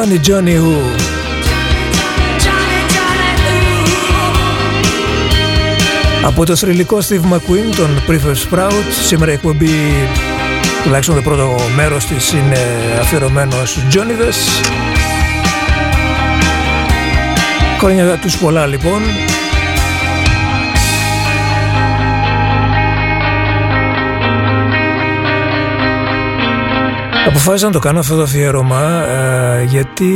Johnny Johnny Who. Johnny, Johnny, ooh. Από το θρηλυκό Steve McQueen, τον Prefer Sprout, σήμερα η εκπομπή, τουλάχιστον το πρώτο μέρος της, είναι αφιερωμένος στους Τζόνιδες. Χρόνια τους πολλά λοιπόν. Αποφάσισα να το κάνω αυτό το αφιέρωμα ε, γιατί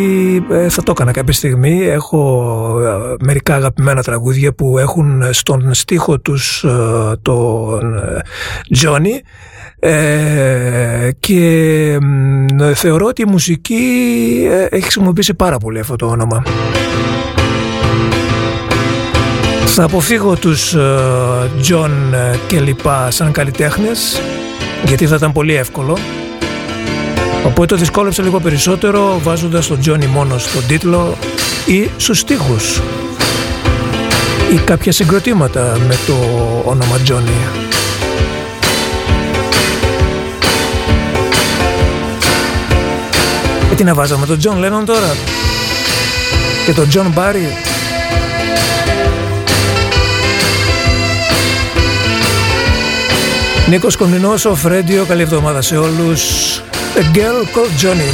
ε, θα το έκανα κάποια στιγμή. Έχω ε, μερικά αγαπημένα τραγούδια που έχουν στον στίχο τους ε, τον Τζόνι και μ, θεωρώ ότι η μουσική ε, έχει χρησιμοποιήσει πάρα πολύ αυτό το όνομα. Θα αποφύγω τους Τζον και λοιπά σαν καλλιτέχνες γιατί θα ήταν πολύ εύκολο Οπότε το δυσκόλεψα λίγο περισσότερο βάζοντας τον Τζόνι μόνο στον τίτλο ή στους στίχους ή κάποια συγκροτήματα με το όνομα Τζόνι. Ε, τι να βάζαμε, τον Τζον Λένον τώρα; Και τον Τζον Μπάρι. Νίκος Κομνηνός, ο Φρέντιο, καλή εβδομάδα σε όλους. A girl called Johnny.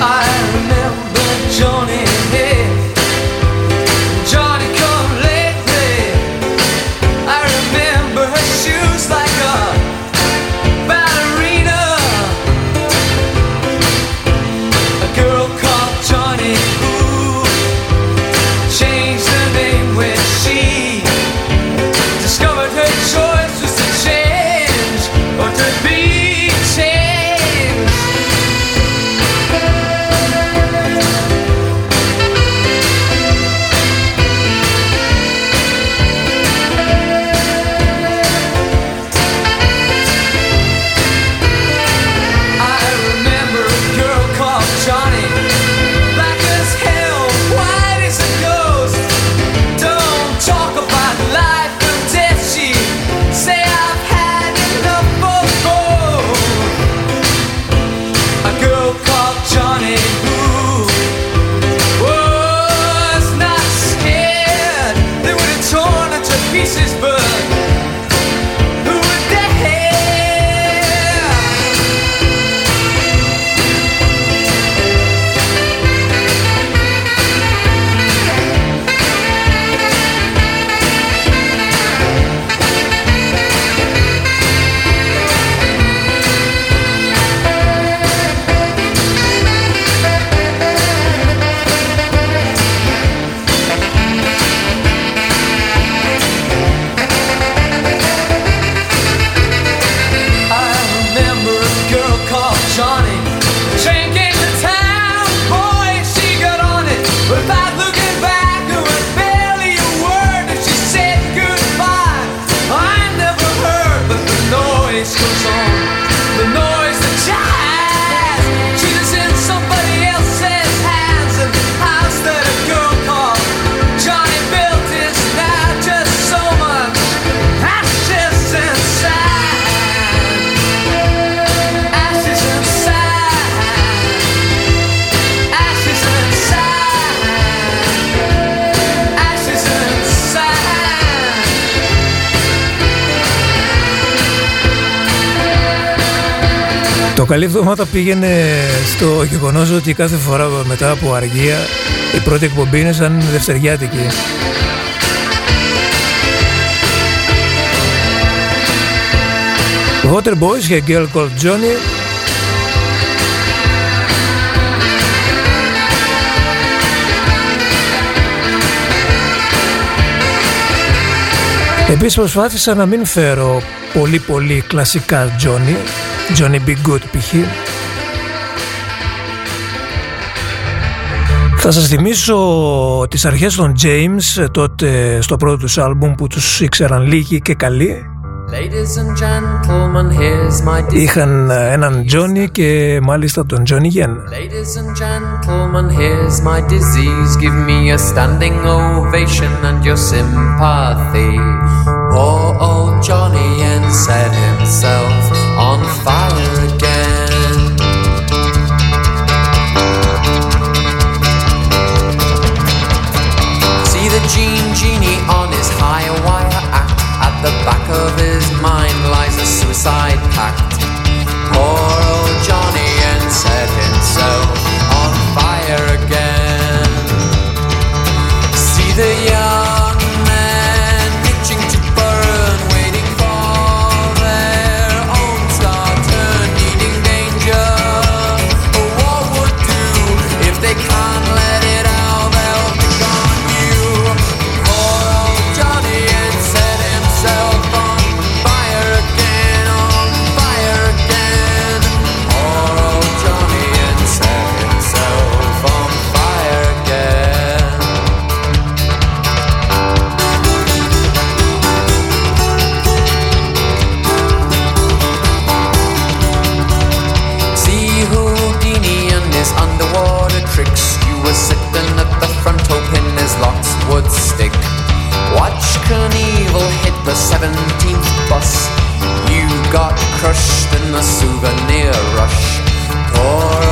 I remember Johnny, Το καλή εβδομάδα πήγαινε στο γεγονός ότι κάθε φορά μετά από αργία η πρώτη εκπομπή είναι σαν δευτεριάτικη. Water Boys και Girl Called Johnny Επίσης προσπάθησα να μην φέρω πολύ πολύ κλασικά Johnny Johnny B. Good π.χ. Θα σας θυμίσω τις αρχές των James τότε στο πρώτο τους άλμπουμ που τους ήξεραν λίγοι και καλοί Είχαν έναν Τζόνι και μάλιστα τον Τζόνι Γεν. Poor old Johnny Yen said himself on fire again. See the Gene Genie on his high wire act. At the back of his mind lies a suicide pact. Poor old Johnny himself on fire again. See the young crushed in the souvenir rush. Poor.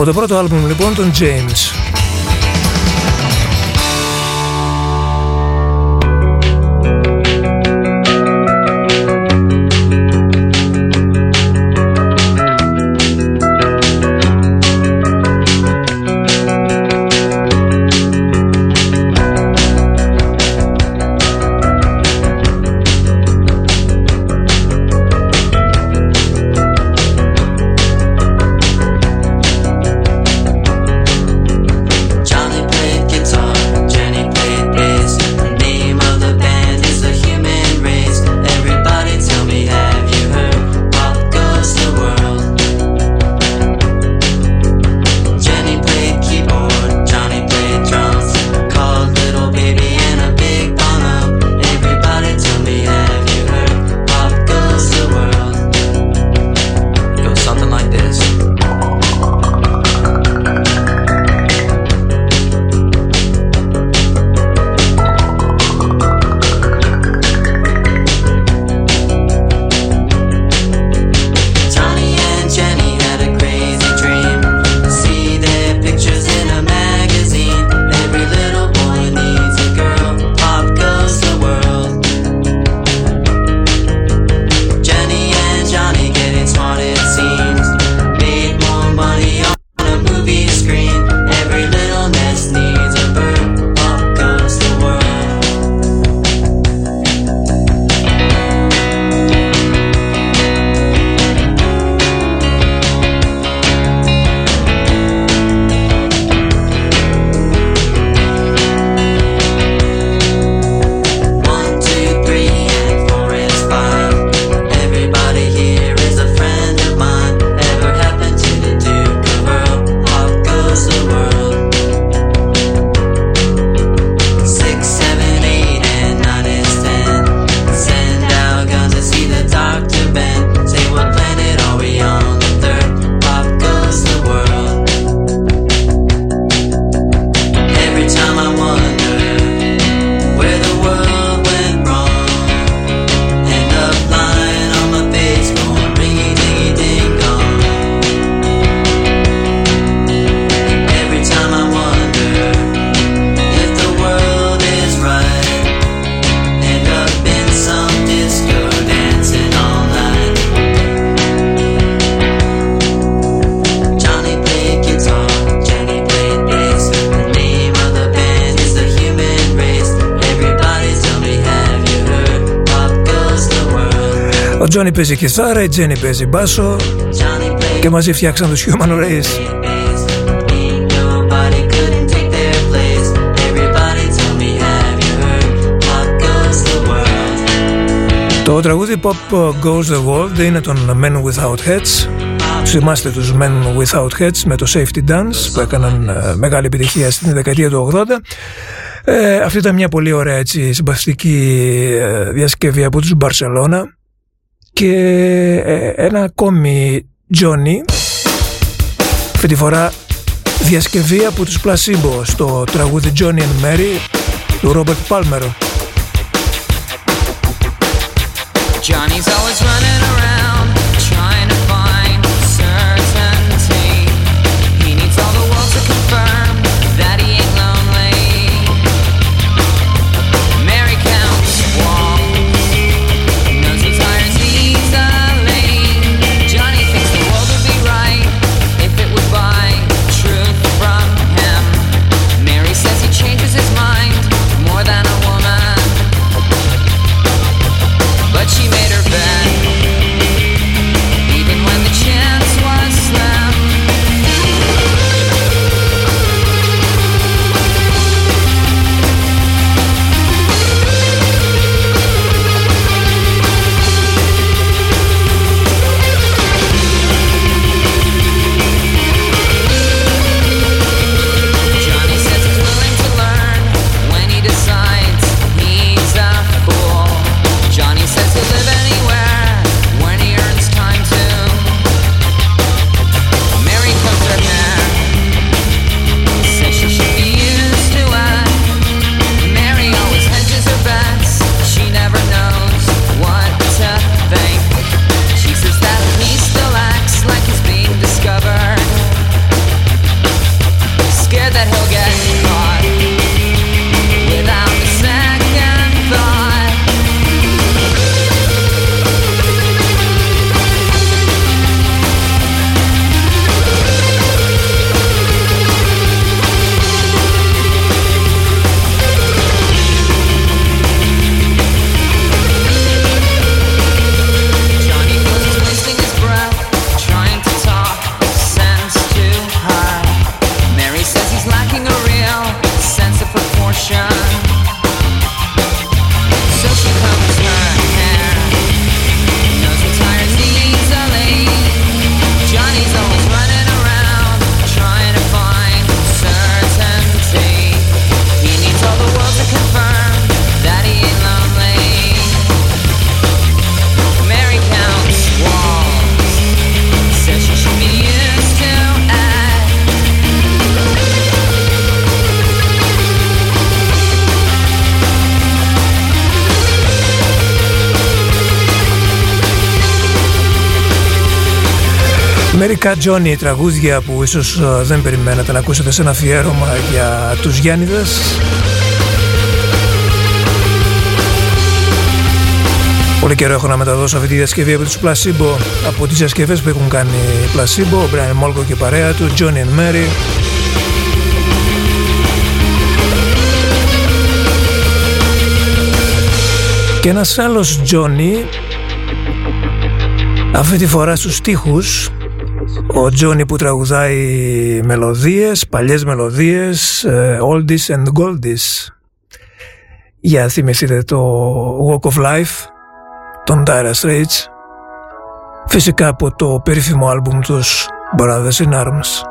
Από το πρώτο άλμπουμ λοιπόν των James. Παίζει κιθάρα, η Τζένι παίζει μπάσο και μαζί φτιάξαν τους Human Race. Το τραγούδι Pop Goes the World είναι των Men Without Heads. Θυμάστε τους Men Without Heads με το Safety Dance που έκαναν ε, μεγάλη επιτυχία στην δεκαετία του 80. Ε, αυτή ήταν μια πολύ ωραία έτσι, συμπαθητική ε, διασκευή από τους Μπαρσελώνα και ε, ένα ακόμη Johnny αυτή τη φορά διασκευή από τους Placebo στο τραγούδι Johnny and Mary του Robert Palmer. Johnny's always running Μερικά Johnny τραγούδια που ίσως ε, δεν περιμένατε να ακούσετε σε ένα αφιέρωμα για τους Γιάννηδες. Πολύ καιρό έχω να μεταδώσω αυτή τη διασκευή από τους Placebo από τις διασκευές που έχουν κάνει Placebo, ο Brian Molko και η παρέα του, Johnny and Mary. Και ένας άλλος Johnny αυτή τη φορά στους στίχους ο Τζόνι που τραγουδάει μελωδίες, παλιές μελωδίες, ε, oldies and goldies. Για θυμηθείτε το Walk of Life των Dire Straits. Φυσικά από το περίφημο άλμπουμ τους Brothers in Arms.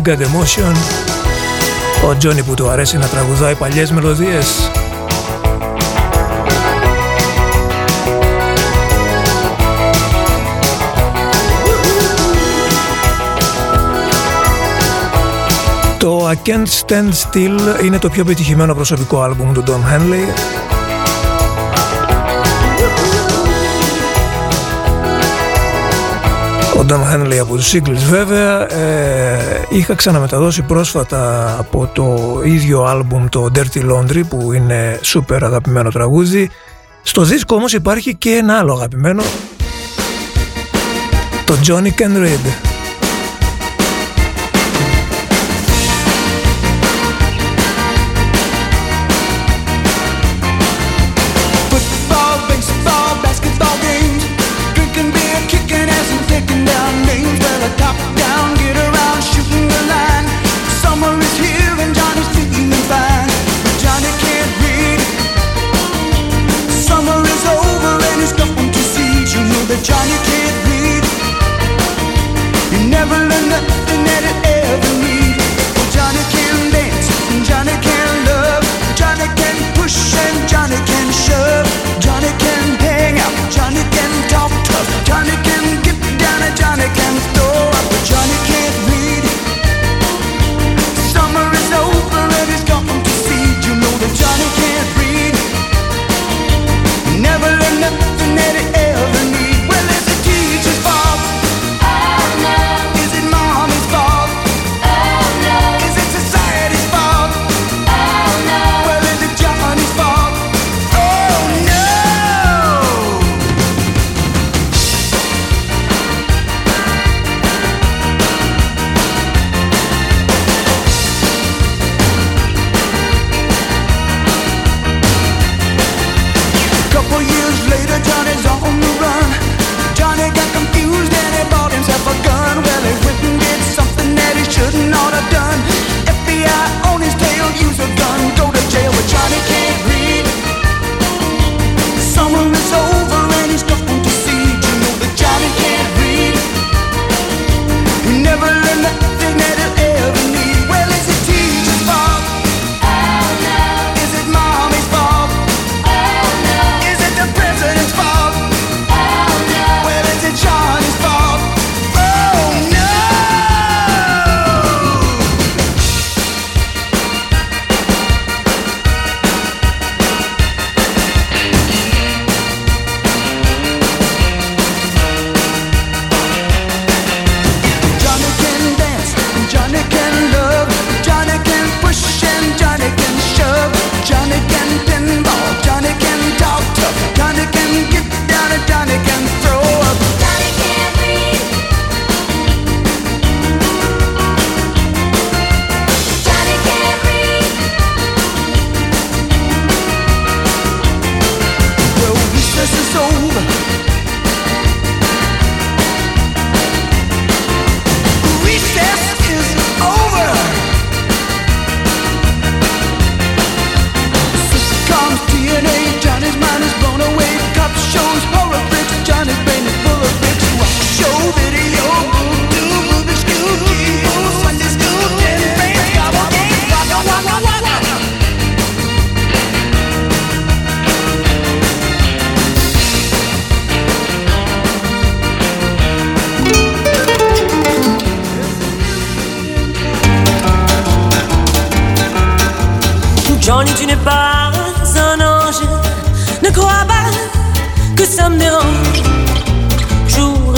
και Emotion. Ο Τζόνι που του αρέσει να τραγουδάει παλιές μελωδίες. Το I Can't Stand Still είναι το πιο επιτυχημένο προσωπικό άλμπουμ του Don Henley Το Dan Henley από τους Eagles βέβαια ε, είχα ξαναμεταδώσει πρόσφατα από το ίδιο άλμπουμ το Dirty Laundry που είναι σούπερ αγαπημένο τραγούδι. Στο δίσκο όμως υπάρχει και ένα άλλο αγαπημένο το Johnny Can Read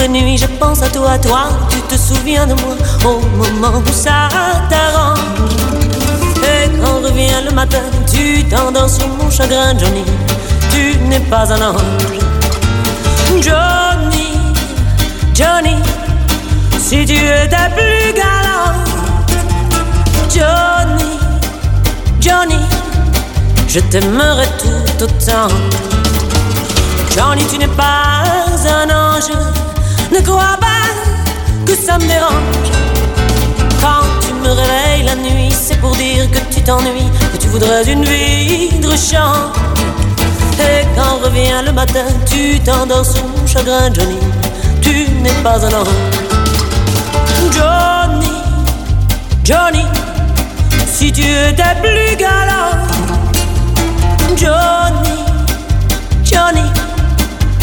nuit, je pense à toi, toi, tu te souviens de moi au moment où ça t'arrange. Et quand revient le matin, tu t'endors sur mon chagrin, Johnny, tu n'es pas un ange. Johnny, Johnny, si tu étais plus galant. Johnny, Johnny, je t'aimerais tout autant. Johnny, tu n'es pas un ange. Ne crois pas que ça me dérange. Quand tu me réveilles la nuit, c'est pour dire que tu t'ennuies, que tu voudrais une vie de. Et quand revient le matin, tu t'endors sous chagrin, Johnny. Tu n'es pas un ange. Johnny, Johnny, si tu étais plus galant. Johnny, Johnny,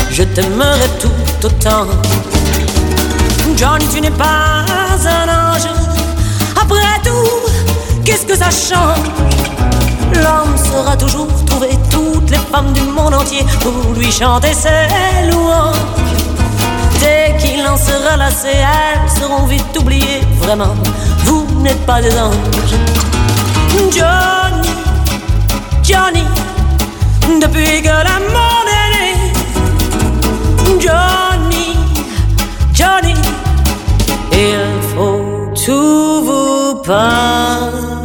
je t'aimerais tout autant. Johnny, tu n'es pas un ange. Après tout, qu'est-ce que ça change? L'homme saura toujours trouver toutes les femmes du monde entier pour lui chanter ses louanges. Dès qu'il en sera lassé, elles seront vite oubliées. Vraiment, vous n'êtes pas des anges. Johnny, Johnny, depuis que la mort est née. Johnny, Johnny, il faut tout vous pardonner.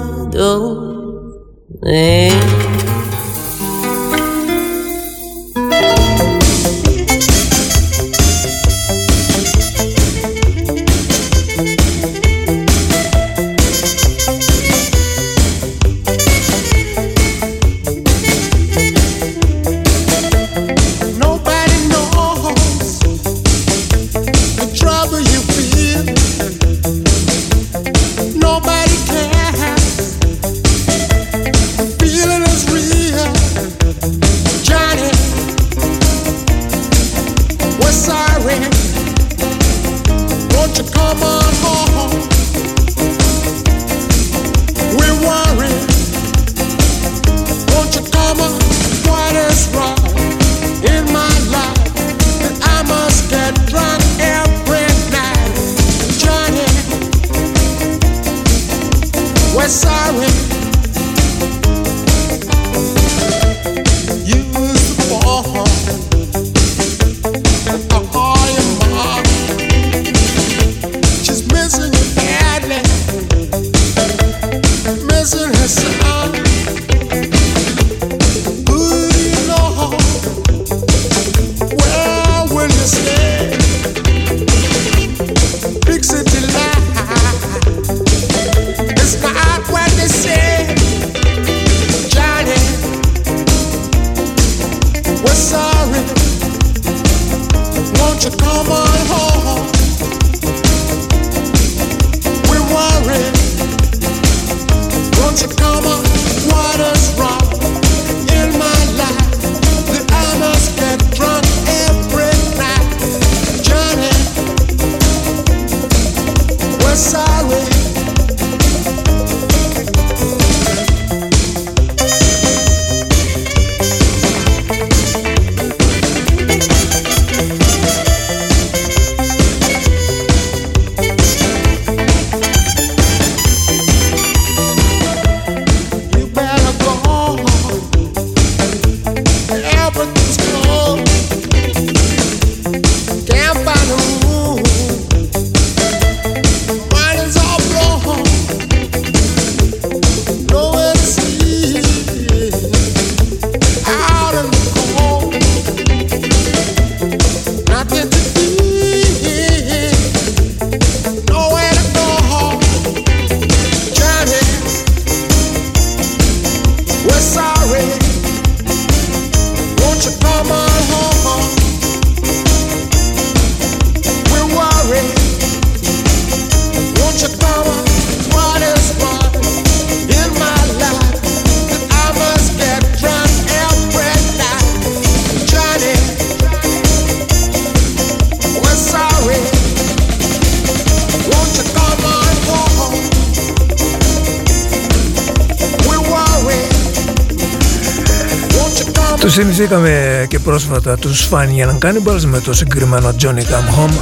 Θυμηθήκαμε και πρόσφατα τους Funny and Cannibals με το συγκεκριμένο Johnny Come Home.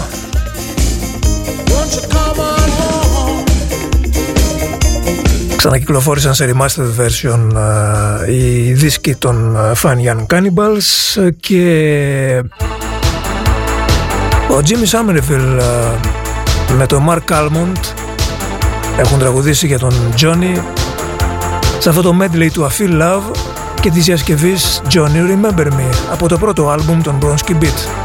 Ξανακυκλοφόρησαν σε remastered version uh, οι δίσκοι των Funny and Cannibals και ο Jimmy Somerville uh, με τον Mark Almond έχουν τραγουδήσει για τον Johnny σε αυτό το medley του I Feel Love και της διασκευής Johnny Remember Me από το πρώτο άλμπουμ των Bronski Beat.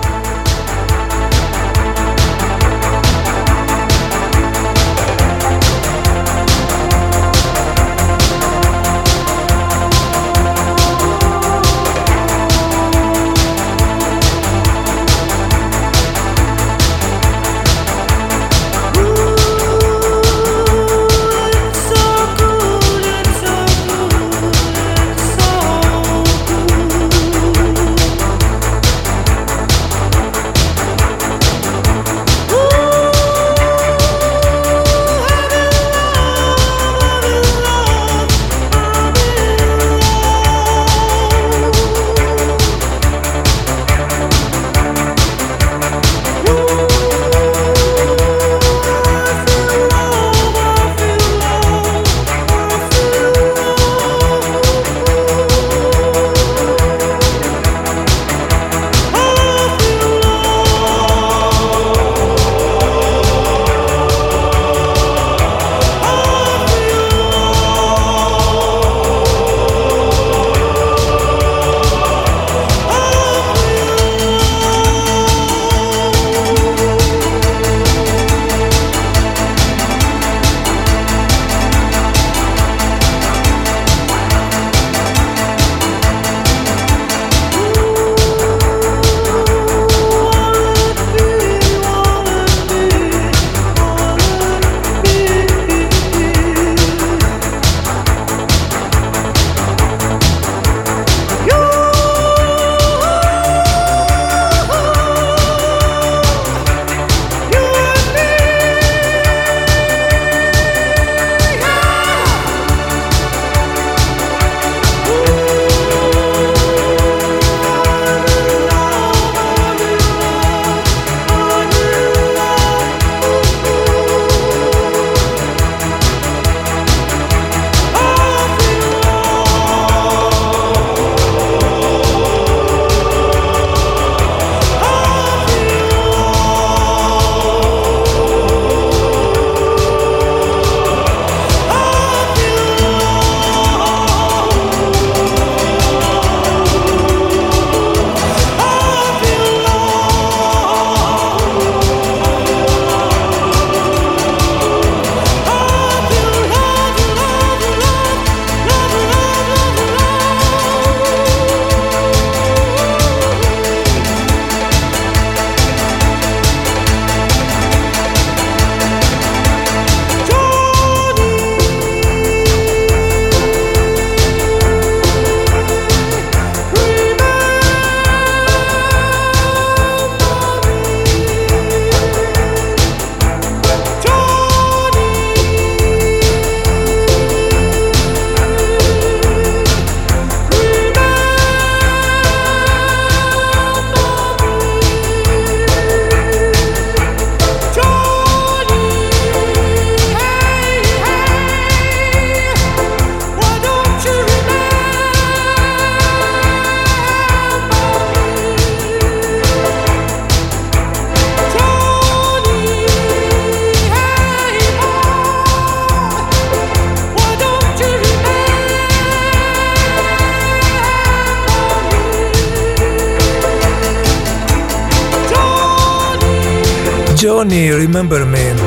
Johnny Remember Me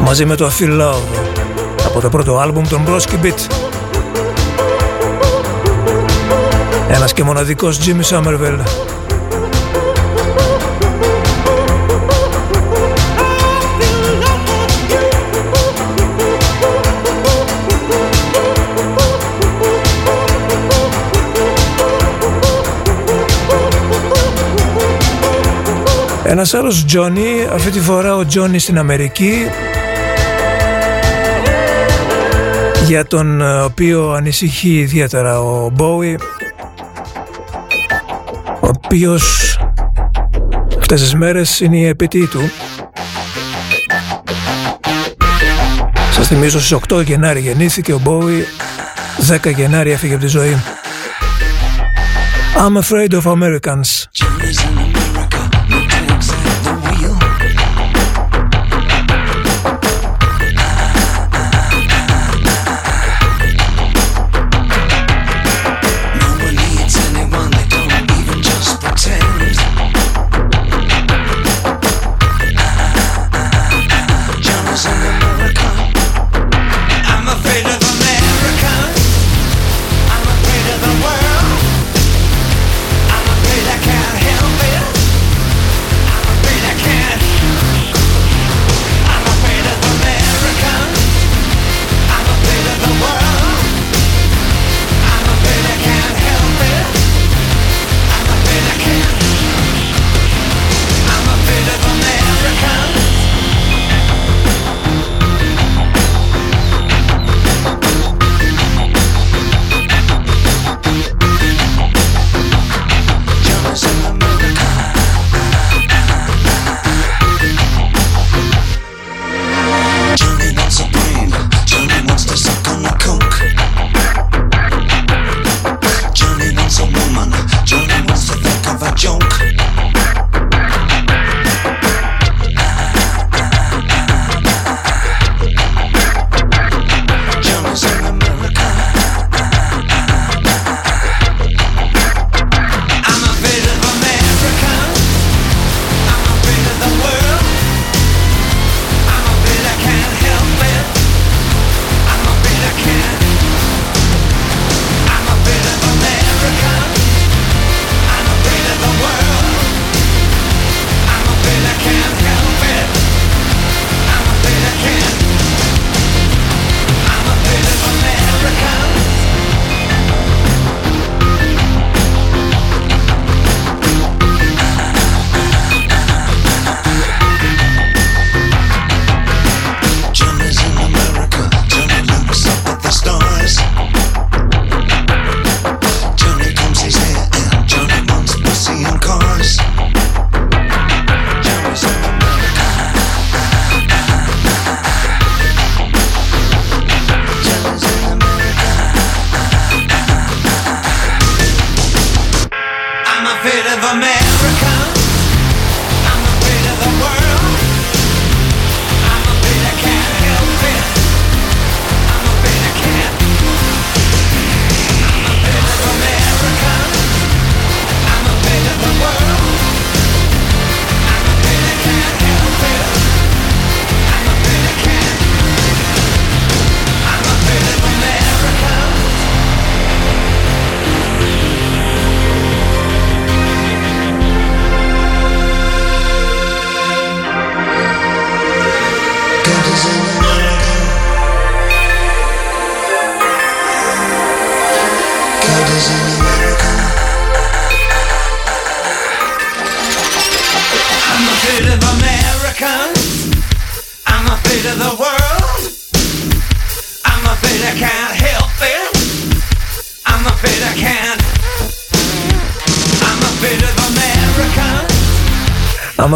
μαζί με το I Feel Love από το πρώτο άλμπουμ των Broski Beat ένας και μοναδικός Jimmy Somerville Ένας άλλος Τζόνι, αυτή τη φορά ο Τζόνι στην Αμερική για τον ε, οποίο ανησυχεί ιδιαίτερα ο Μπόουι ο οποίος αυτές τις μέρες είναι η επαιτή του. Σας θυμίζω στις 8 Γενάρη γεννήθηκε ο Μπόουι 10 Γενάρη έφυγε από τη ζωή. I'm afraid of Americans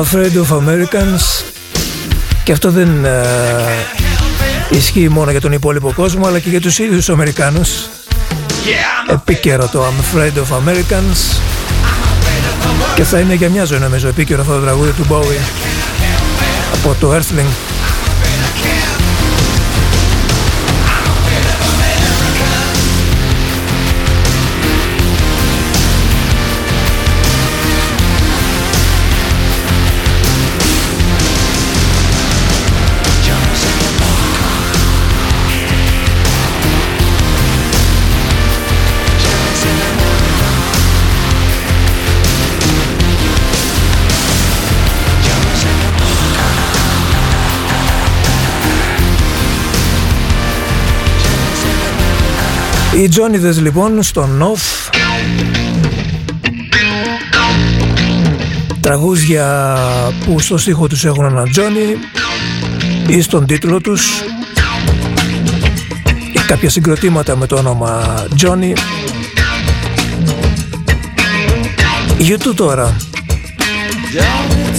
Afraid of Americans. Και αυτό δεν ε, ισχύει μόνο για τον υπόλοιπο κόσμο αλλά και για τους ίδιους τους Αμερικάνους. Επίκαιρο το I'm Afraid of Americans. Και θα είναι για μια ζωή νομίζω επίκαιρο αυτό το τραγούδι του Bowie. Από το Earthling Οι Τζόνιδες λοιπόν στο Νοφ. Τραγούδια που στο στίχο τους έχουν ένα Τζόνι ή στον τίτλο τους. Ή κάποια συγκροτήματα με το όνομα Τζόνι. YouTube τώρα. Ο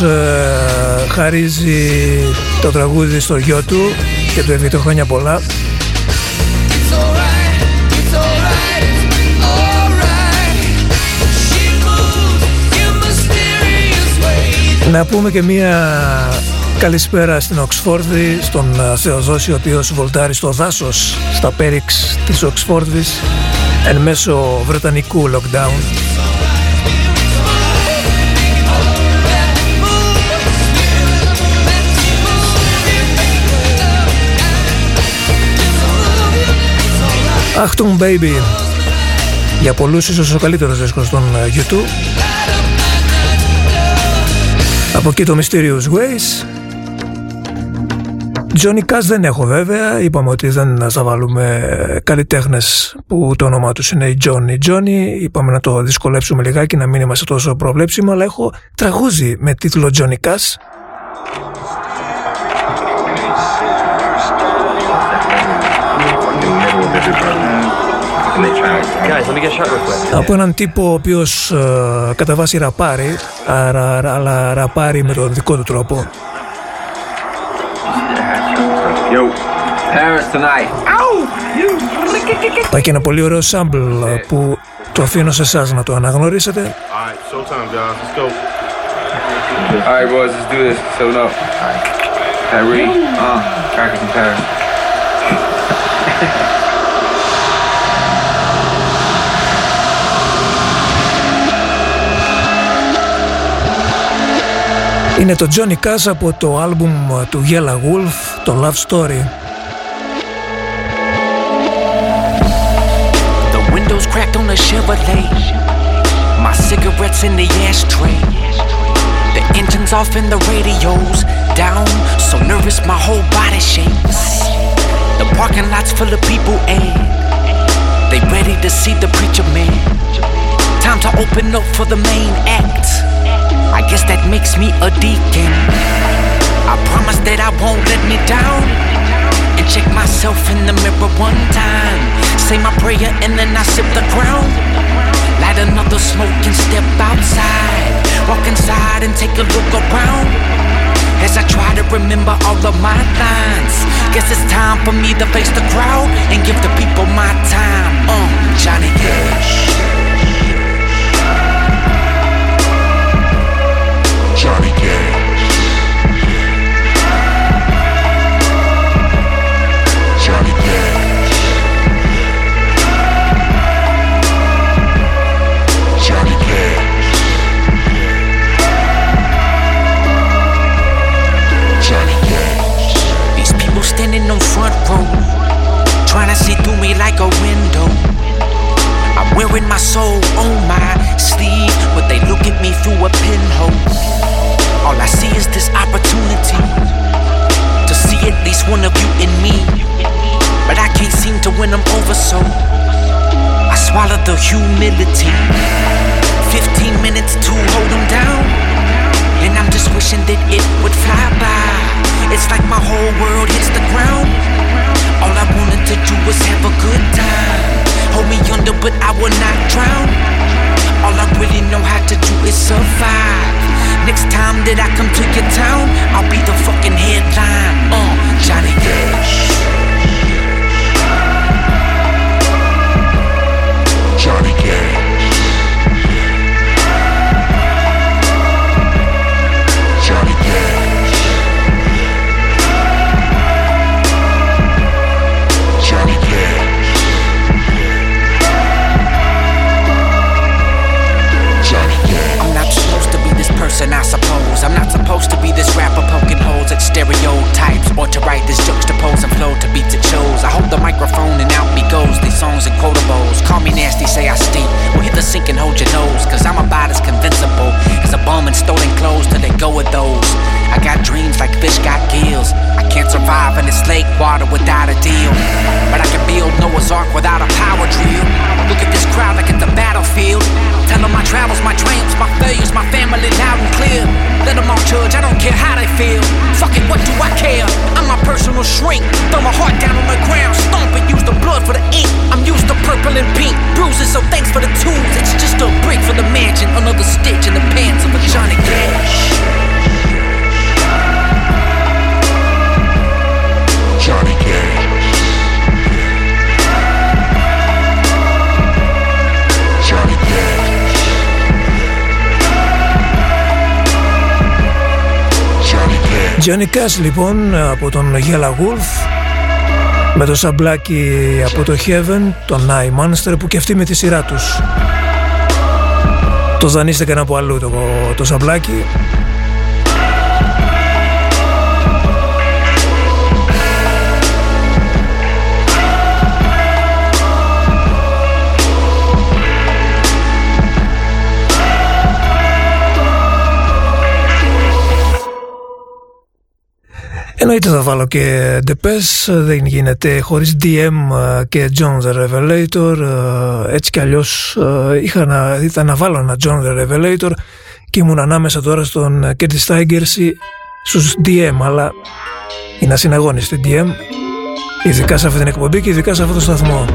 ε, χαρίζει το τραγούδι στο γιο του και του εύγεται χρόνια πολλά. Να πούμε και μία καλησπέρα στην Οξφόρδη, στον ε, Θεοδόση ο οποίος βολτάρει στο δάσος στα πέριξ της Οξφόρδης εν μέσω βρετανικού lockdown. Achtung Baby. Για πολλούς ίσως ο καλύτερος δίσκος στον ε, YouTube. Από εκεί το Mysterious Ways. Johnny Cash δεν έχω βέβαια. Είπαμε ότι δεν θα βάλουμε καλλιτέχνες που το όνομα τους είναι η Johnny Johnny. Είπαμε να το δυσκολέψουμε λιγάκι να μην είμαστε τόσο προβλέψιμο αλλά έχω τραγούδι με τίτλο Johnny Cash από έναν τύπο ο οποίος uh, κατά βάση ραπάρει, αλλά ραπάρει με τον δικό του τρόπο. Υπάρχει ένα πολύ ωραίο sample ε, που το αφήνω σε εσάς να το αναγνωρίσετε. Alright, boys, let's do this. Seven up. Kyrie, uh, crackers in Paris. Είναι το Johnny Cash από το άλμπουμ του Yellow Wolf, το Love Story. The windows cracked on the Chevrolet My cigarettes in the ashtray. The engine's off and the radio's down. So nervous, my whole body shakes. The parking lot's full of people, and they ready to see the preacher man. Time to open up for the main act. I guess that makes me a deacon. I promise that I won't let me down. And check myself in the mirror one time. Say my prayer and then I sip the ground. Light another smoke and step outside. Walk inside and take a look around. As I try to remember all of my lines. Guess it's time for me to face the crowd and give the people my time. Uh, Johnny Cash. Standing on front row, trying to see through me like a window. I'm wearing my soul on my sleeve, but they look at me through a pinhole. All I see is this opportunity to see at least one of you in me, but I can't seem to win them over, so I swallow the humility. 15 minutes to hold them down, and I'm just wishing that it would fly by. It's like my whole world hits the ground. All I wanted to do was have a good time. Hold me under, but I will not drown. All I really know how to do is survive. Next time that I come to your town, I'll be the fucking headline. Uh, Johnny Cash. and I suppose. I'm not supposed to be this rapper poking holes at stereotypes or to write this juxtaposing flow to beats it shows. I hold the microphone and out me goes. These songs and quotables. Call me nasty, say I stink. Well, hit the sink and hold your nose, cause I'm about as convincible as a bum in stolen clothes till they go with those. I got dreams like fish got gills. I can't survive in this lake water without a deal. But I can build Noah's Ark without a power drill. Look at this crowd like it's a battlefield. Tell them my travels, my triumphs, my failures, my family loud and clear. Let them all judge, I don't care how they feel. Fuck it, what do I care? I'm my personal shrink. Throw my heart down on the ground, stomp and use the blood for the ink. I'm Johnny Cash. Johnny Cash λοιπόν από τον Yellow Wolf με το σαμπλάκι από το Heaven, τον Night Monster που και αυτοί με τη σειρά τους το δανείστηκαν από αλλού το, το σαμπλάκι Εννοείται θα βάλω και Depes, δεν γίνεται χωρίς DM και John the Revelator. Έτσι κι αλλιώς είχα να, ήταν να βάλω ένα John the Revelator και ήμουν ανάμεσα τώρα στον Curtis Tigers στους DM, αλλά είναι ασυναγώνιστοι DM, ειδικά σε αυτή την εκπομπή και ειδικά σε αυτό το σταθμό.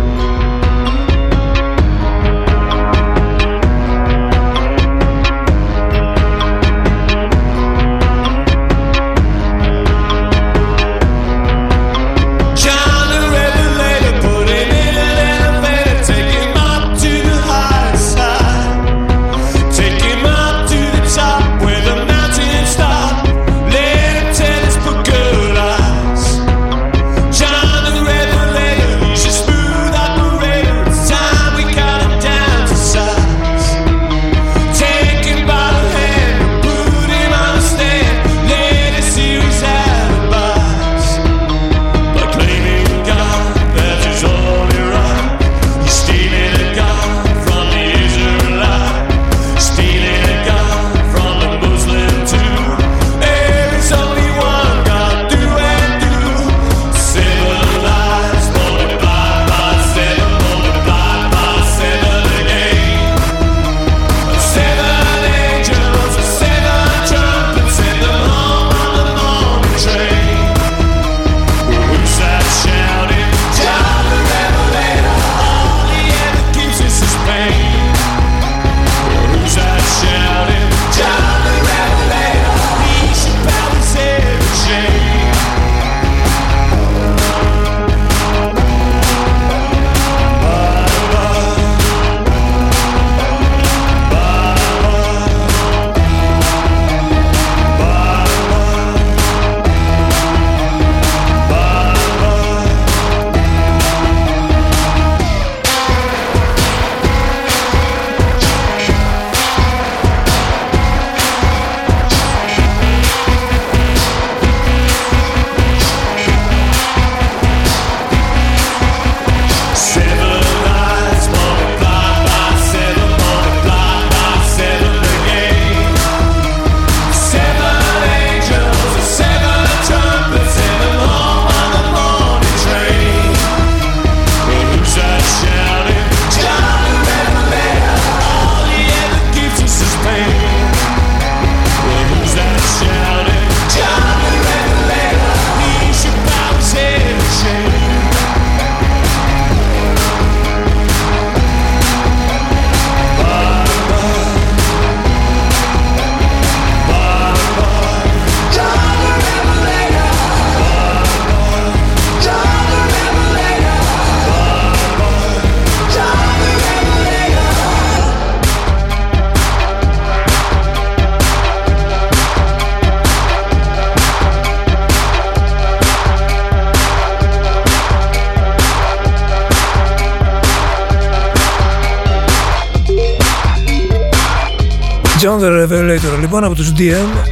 The Revelator. Λοιπόν από τους DM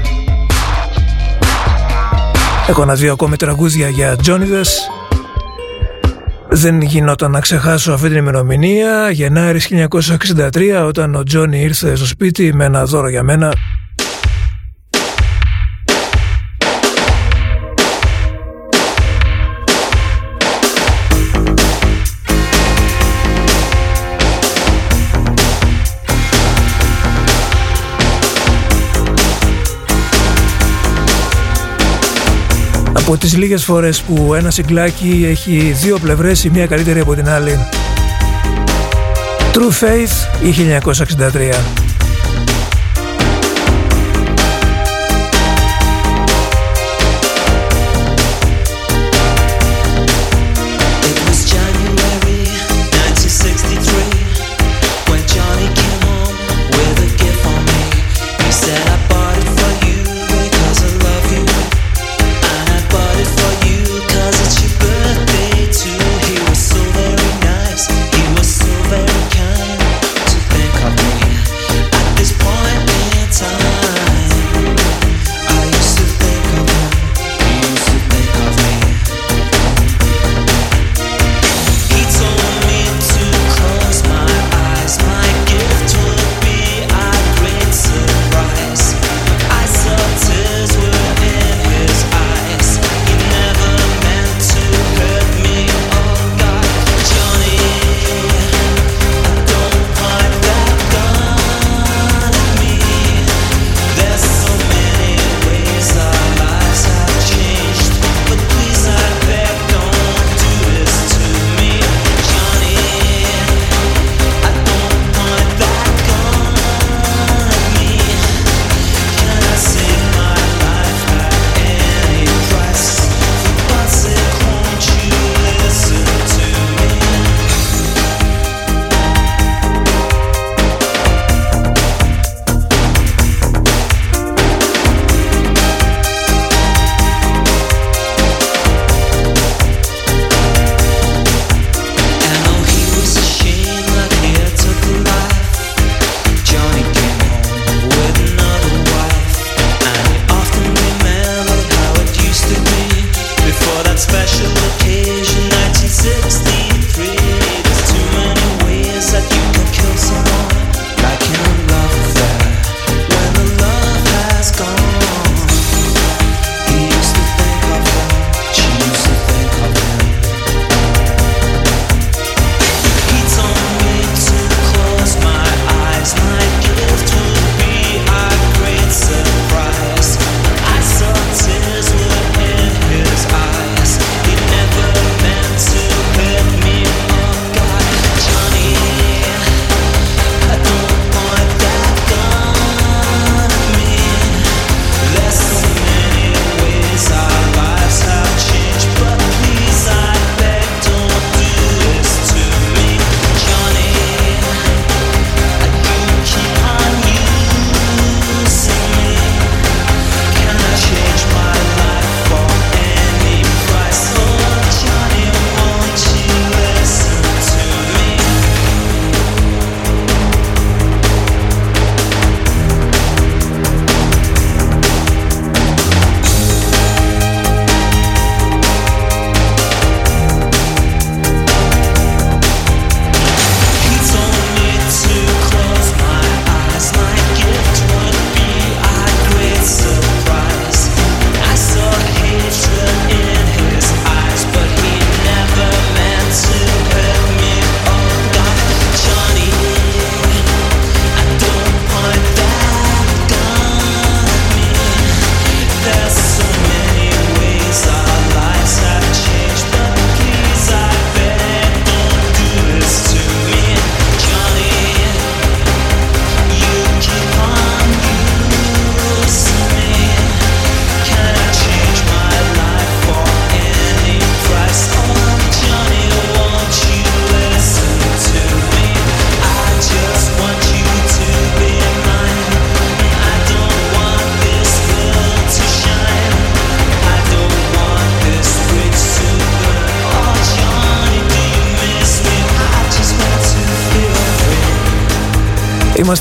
Έχω ένα δύο ακόμη τραγούδια για Τζόνιδες. Δεν γινόταν να ξεχάσω αυτή την ημερομηνία. Γενάρης 1963 όταν ο Τζόνι ήρθε στο σπίτι με ένα δώρο για μένα από τις λίγες φορές που ένα συγκλάκι έχει δύο πλευρές η μία καλύτερη από την άλλη. True Faith ή 1963.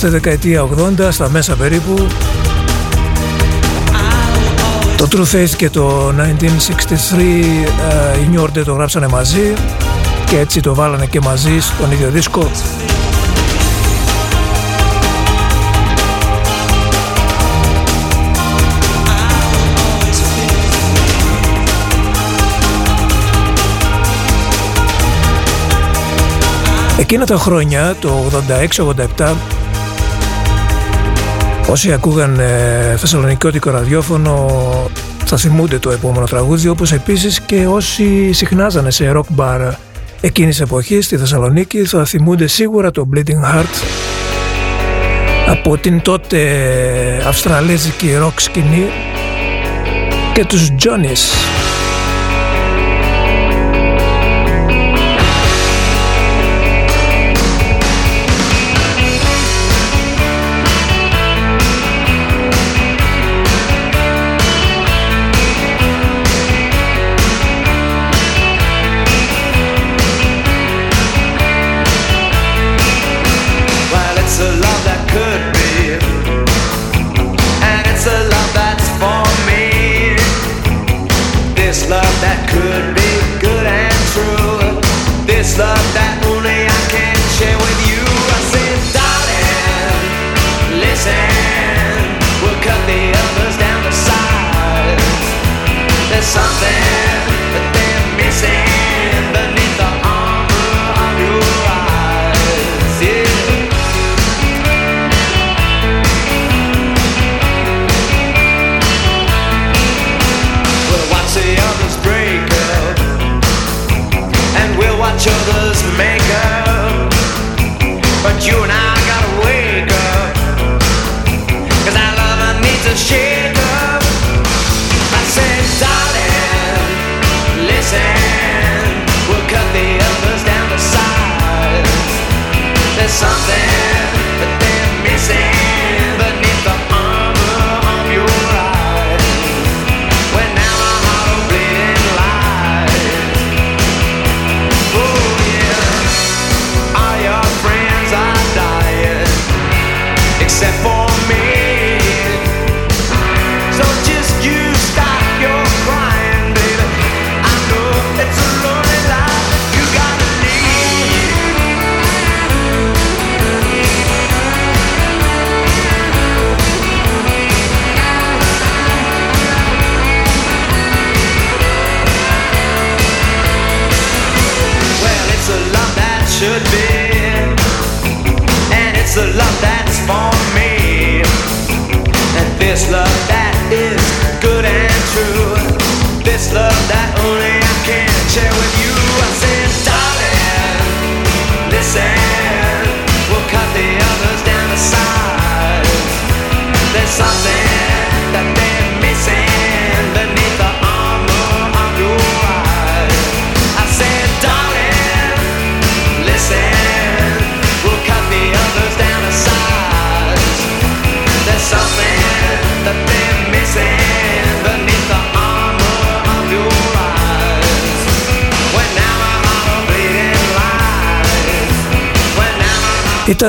Είμαστε δεκαετία 80, στα μέσα περίπου. Το True Faith και το 1963 οι New Order το γράψανε μαζί και έτσι το βάλανε και μαζί στον ίδιο δίσκο. Εκείνα τα χρόνια, το 86-87, όσοι ακούγαν ε, θεσσαλονικιώτικο ραδιόφωνο θα θυμούνται το επόμενο τραγούδι, όπως επίσης και όσοι συχνάζανε σε rock bar εκείνης εποχής στη Θεσσαλονίκη θα θυμούνται σίγουρα το Bleeding Heart από την τότε αυστραλέζικη rock σκηνή και τους Johnny's.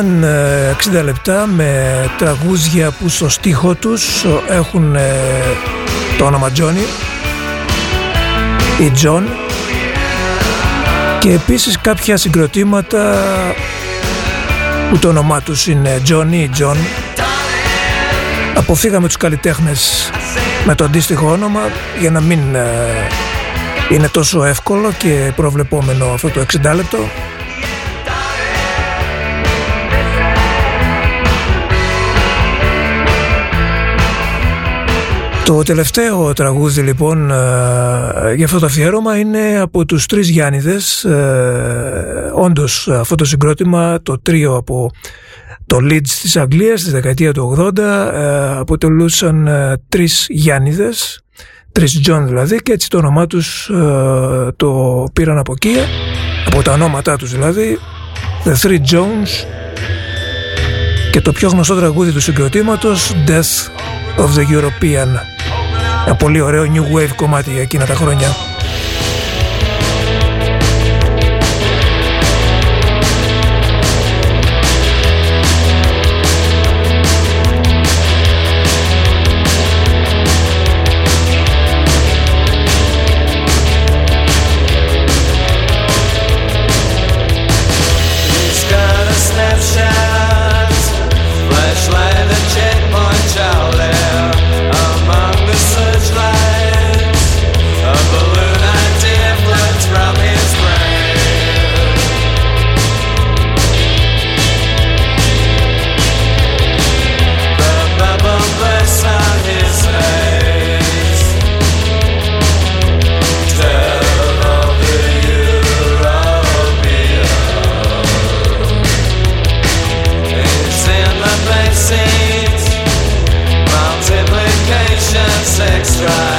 Ήταν 60 ε, λεπτά με τραγούδια που στο στίχο τους έχουν ε, το όνομα Johnny ή John. Και επίσης κάποια συγκροτήματα που το όνομά τους είναι Johnny ή John. Αποφύγαμε τους καλλιτέχνες με το αντίστοιχο όνομα για να μην ε, είναι τόσο εύκολο και προβλεπόμενο αυτό το 60 λεπτό Το τελευταίο τραγούδι λοιπόν ε, για αυτό το αφιέρωμα είναι από τους τρεις Γιάννηδες. Ε, όντως αυτό το συγκρότημα, το τρίο από το Leeds της Αγγλίας στη δεκαετία του 80 ε, αποτελούσαν ε, τρεις Γιάννηδες, τρεις Τζον δηλαδή και έτσι το όνομά τους ε, το πήραν από εκεί, από τα ονόματά τους δηλαδή, The Three Johns και το πιο γνωστό τραγούδι του συγκροτήματος Death of the European ένα πολύ ωραίο new wave κομμάτι εκείνα τα χρόνια. multiplications extra.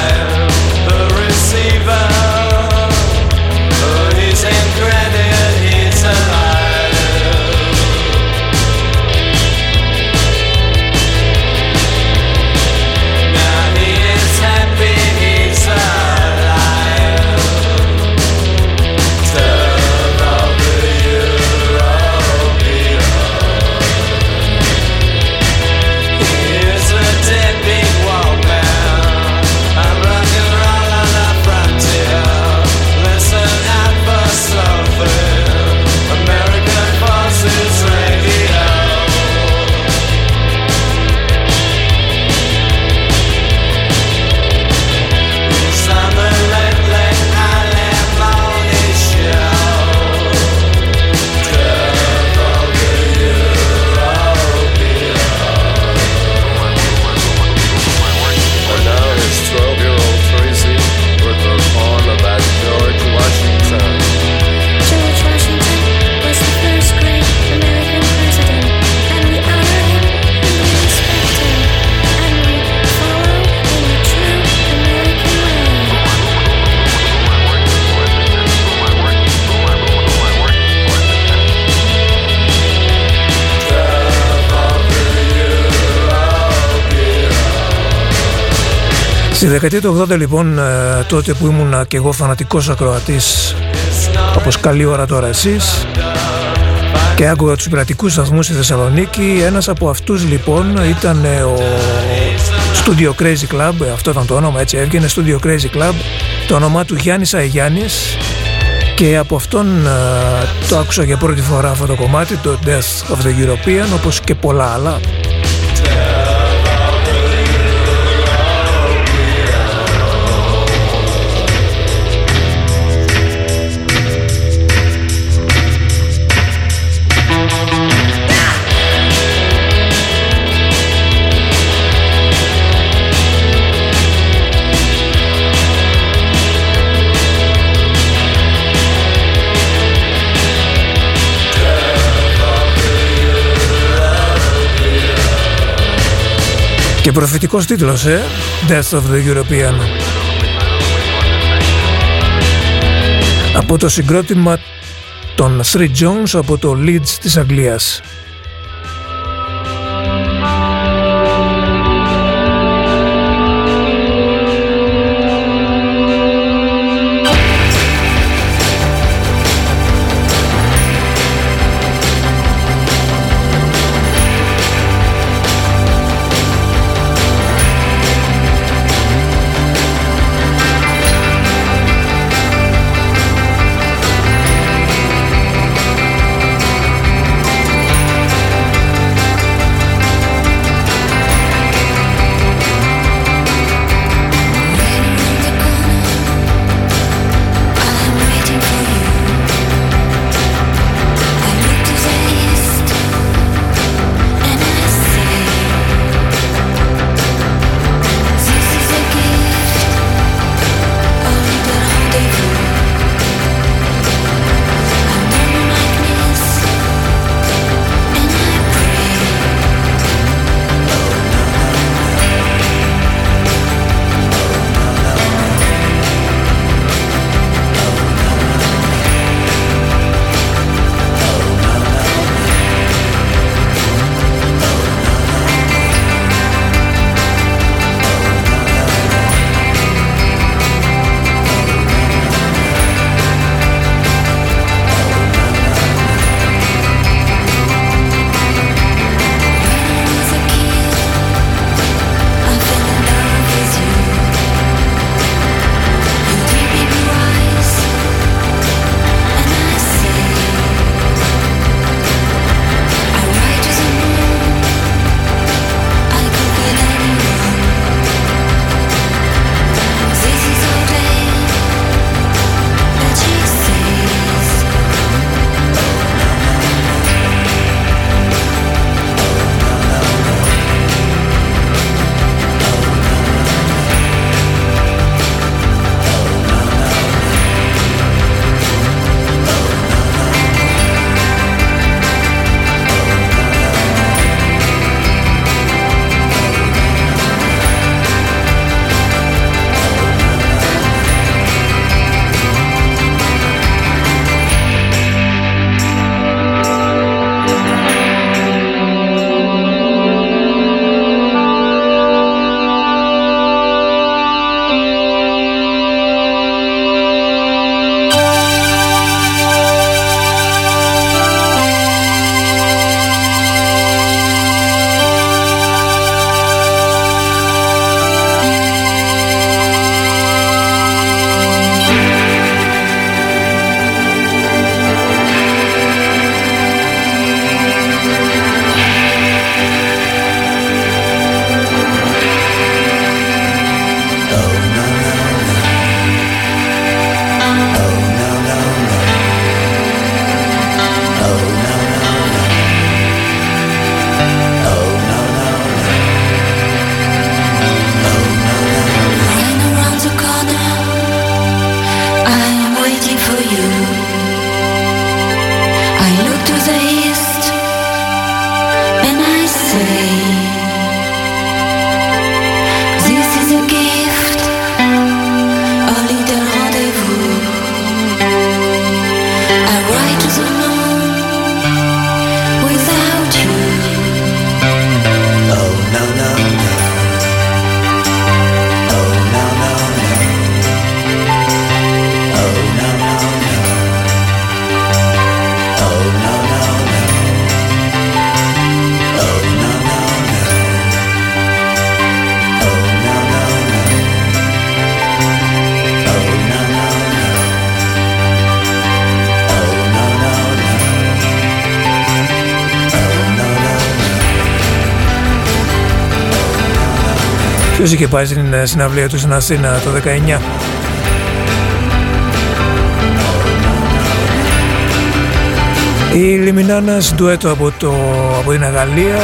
Δεκαετία του 80 λοιπόν, ε, τότε που ήμουν και εγώ φανατικός ακροατής, όπως καλή ώρα τώρα εσείς, και άκουγα τους πειρατικούς σταθμούς στη Θεσσαλονίκη, ένας από αυτούς λοιπόν ήταν ο Studio Crazy Club, αυτό ήταν το όνομα, έτσι έβγαινε Studio Crazy Club, το όνομά του Γιάννης Αιγιάννης και από αυτόν ε, το άκουσα για πρώτη φορά αυτό το κομμάτι, το Death of the European, όπως και πολλά άλλα. Και προφητικός τίτλος, ε; Death of the European. Από το συγκρότημα των Three Jones από το Leeds της Αγγλίας. Ποιος είχε πάει στην ε, συναυλία του στην Αθήνα το 19. Η Λιμινάνας ντουέτο από, το, από την Αγαλία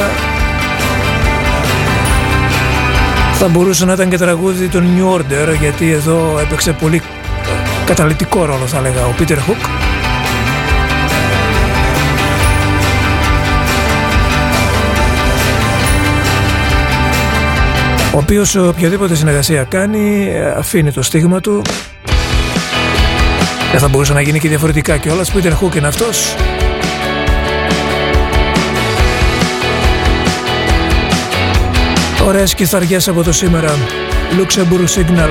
θα μπορούσε να ήταν και τραγούδι των New Order γιατί εδώ έπαιξε πολύ καταλητικό ρόλο θα λέγα ο Peter Hook ο οποίος οποιαδήποτε συνεργασία κάνει αφήνει το στίγμα του. Δεν θα μπορούσε να γίνει και διαφορετικά κιόλας Peter Hook είναι αυτός Ωραίες κιθαριές από το σήμερα. Luxembourg Signal.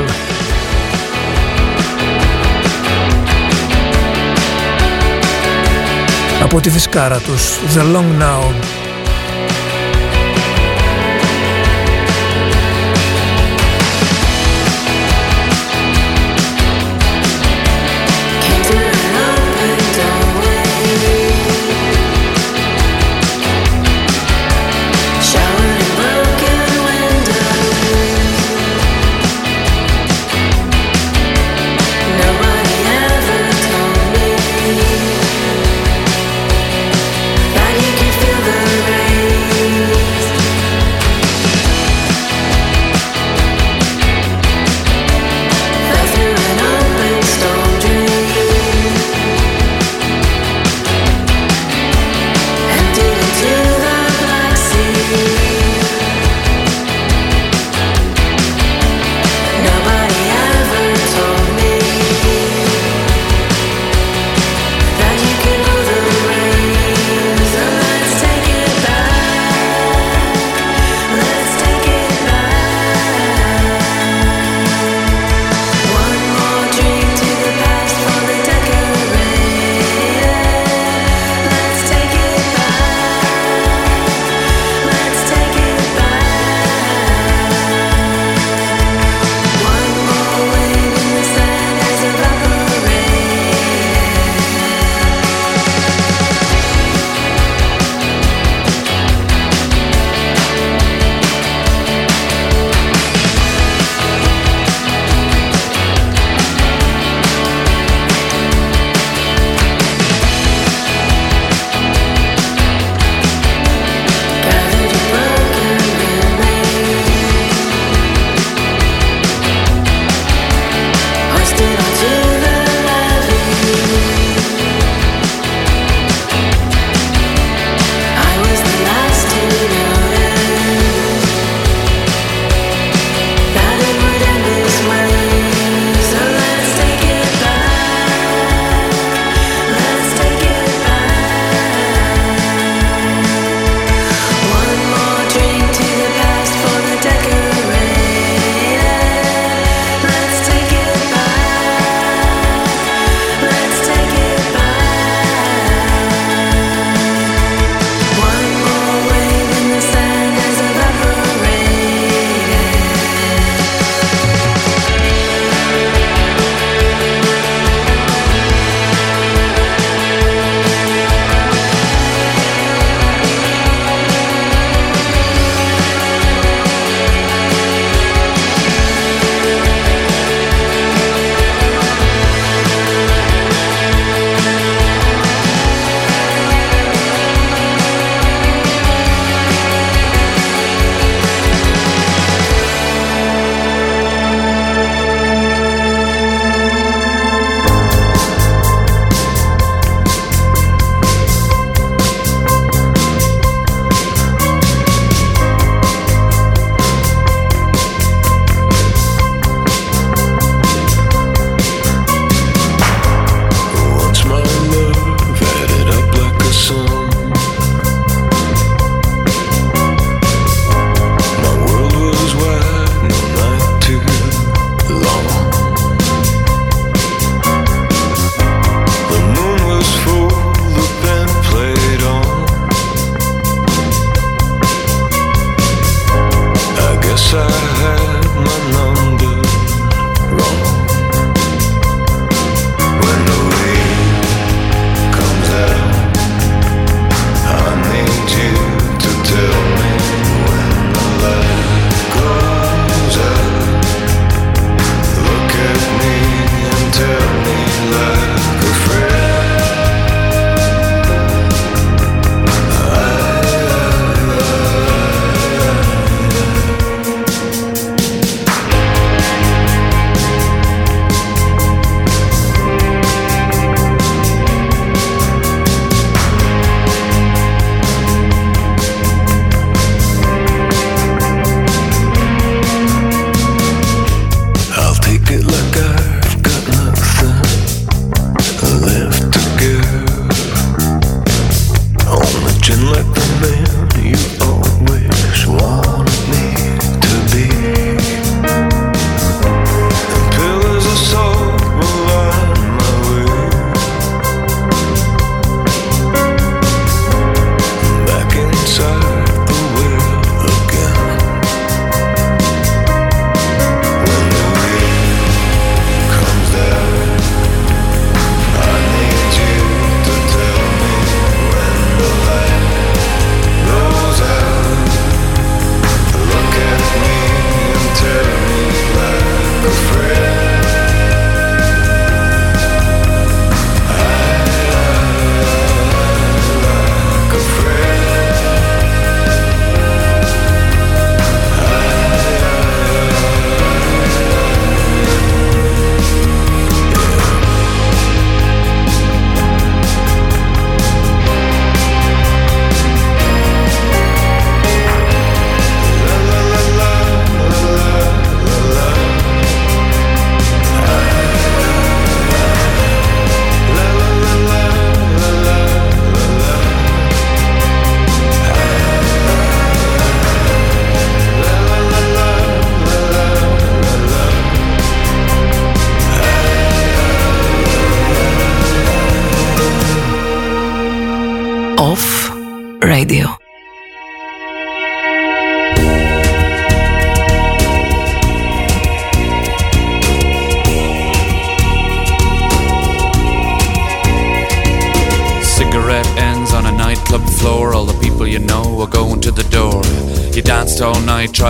Από τη δισκάρα τους. The Long Now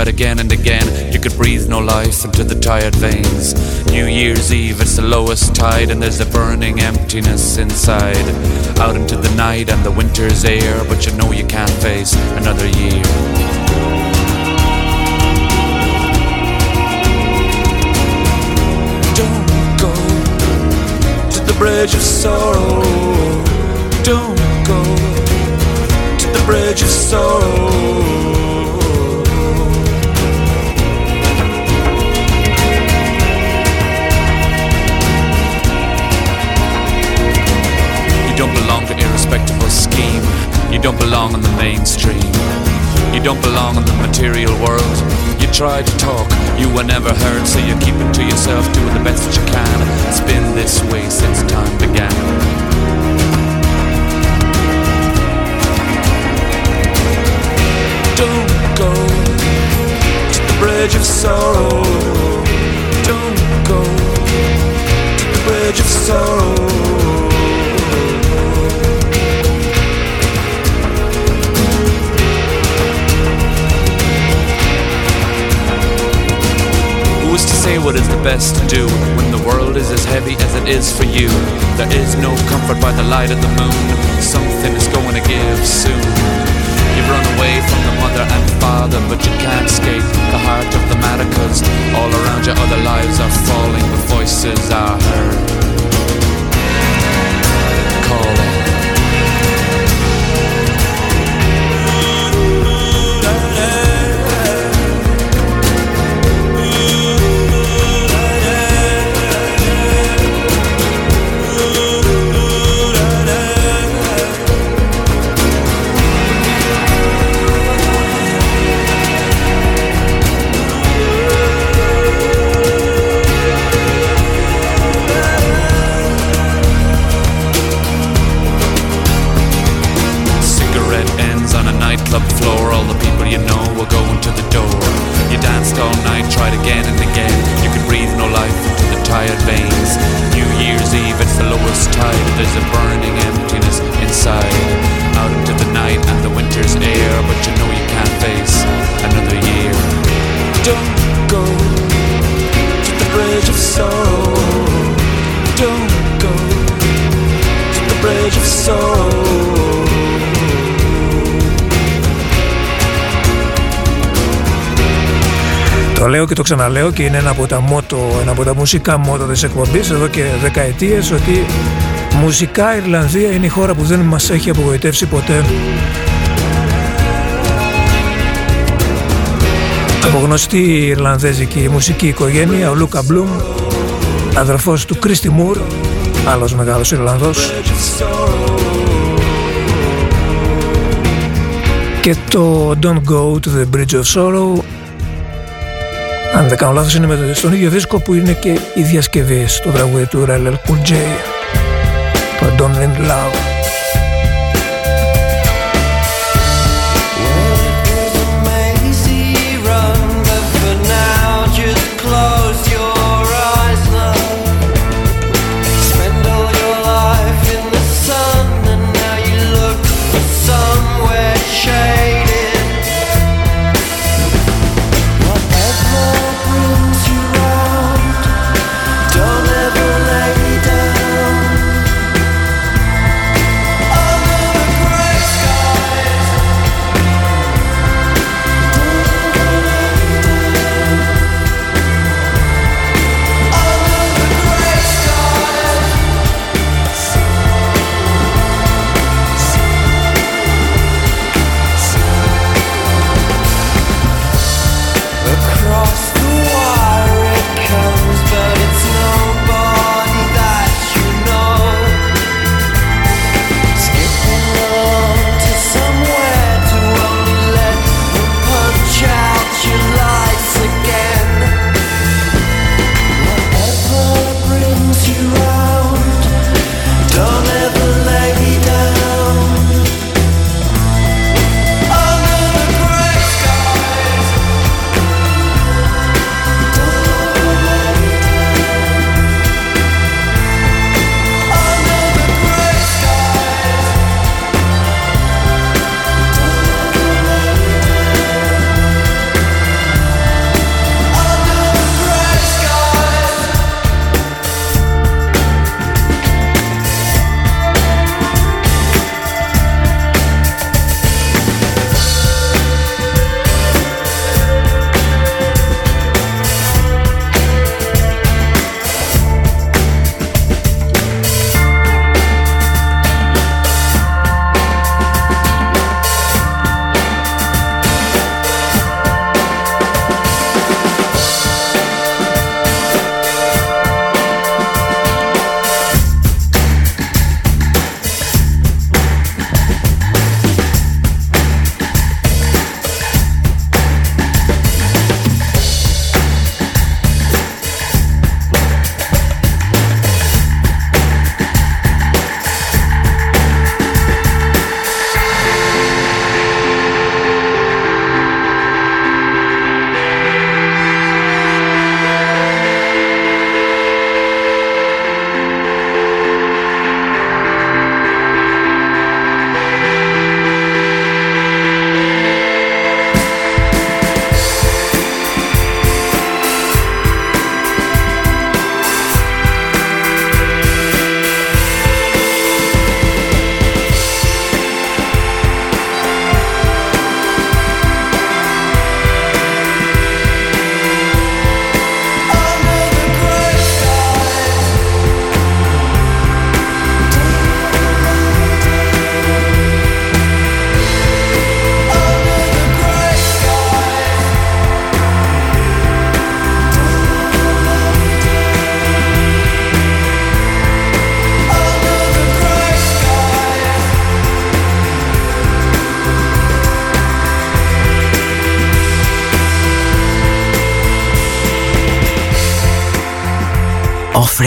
again and again. You could breathe no life into the tired veins. New Year's Eve, it's the lowest tide, and there's a burning emptiness inside. Out into the night and the winter's air, but you know you can't face another year. Don't go to the bridge of sorrow. Don't go to the bridge of sorrow. Don't belong in the mainstream. You don't belong in the material world. You try to talk, you were never heard, so you keep it to yourself, doing the best that you can. It's been this way since time began. Don't go to the bridge of sorrow. Don't go to the bridge of sorrow. Who is to say what is the best to do when the world is as heavy as it is for you? There is no comfort by the light of the moon. Something is going to give soon. You've run away from the mother and father, but you can't escape the heart of the matter, cause all around you other lives are falling, but voices are heard. Calling. Tried again and again. You could breathe no life into the tired veins. New Year's Eve, it's the lowest tide. There's a burning emptiness inside. Out into the night and the winter's air, but you know you can't face another year. Don't go to the bridge of sorrow. Don't go to the bridge of sorrow. Το λέω και το ξαναλέω και είναι ένα από τα, μότο, ένα από τα μουσικά μότο της εκπομπής εδώ και δεκαετίες ότι μουσικά η Ιρλανδία είναι η χώρα που δεν μας έχει απογοητεύσει ποτέ. Από γνωστή Ιρλανδέζικη μουσική οικογένεια, ο Λούκα Μπλουμ, αδερφός του Κρίστι Μουρ, άλλος μεγάλος Ιρλανδός, και το Don't Go to the Bridge of Sorrow αν δεν κάνω λάθος είναι με στον ίδιο δίσκο που είναι και η διασκευή στο τραγούδι του LL Cool J το Don't Need Love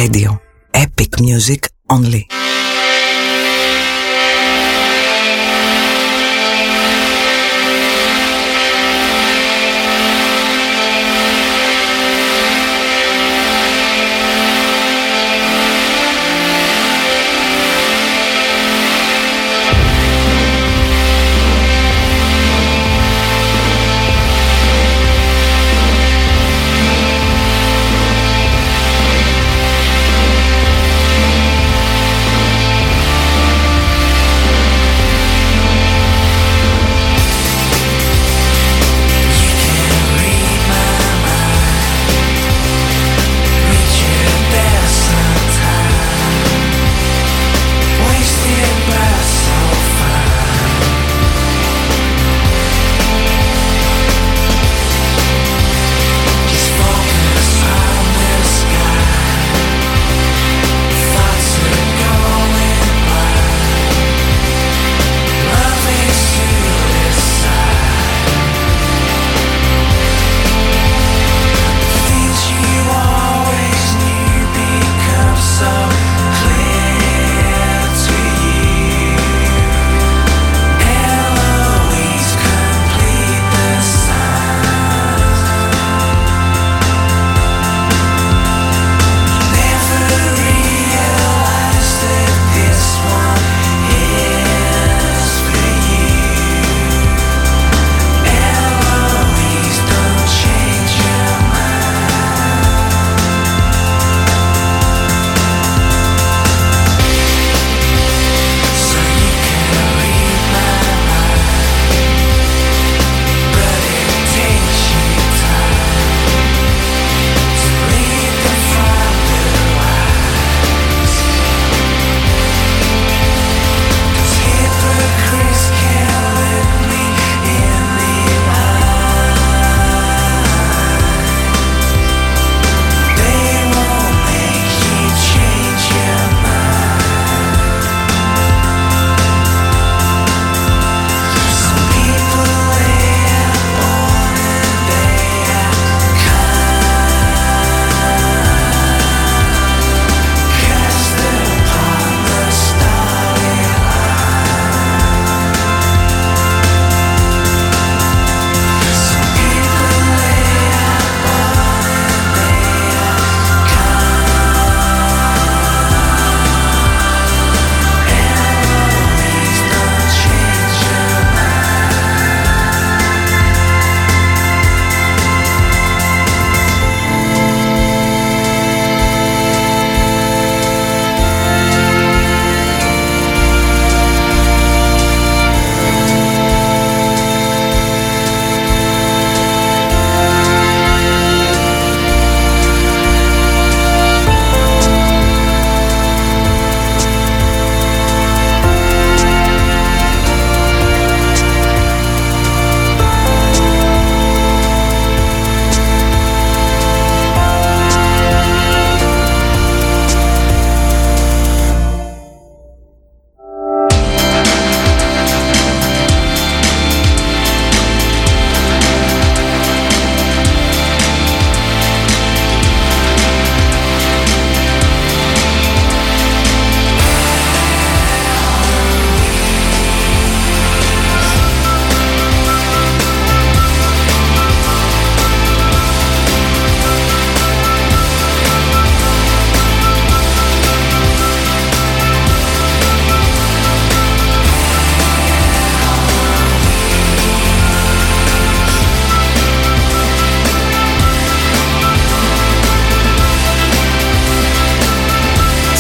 Radio.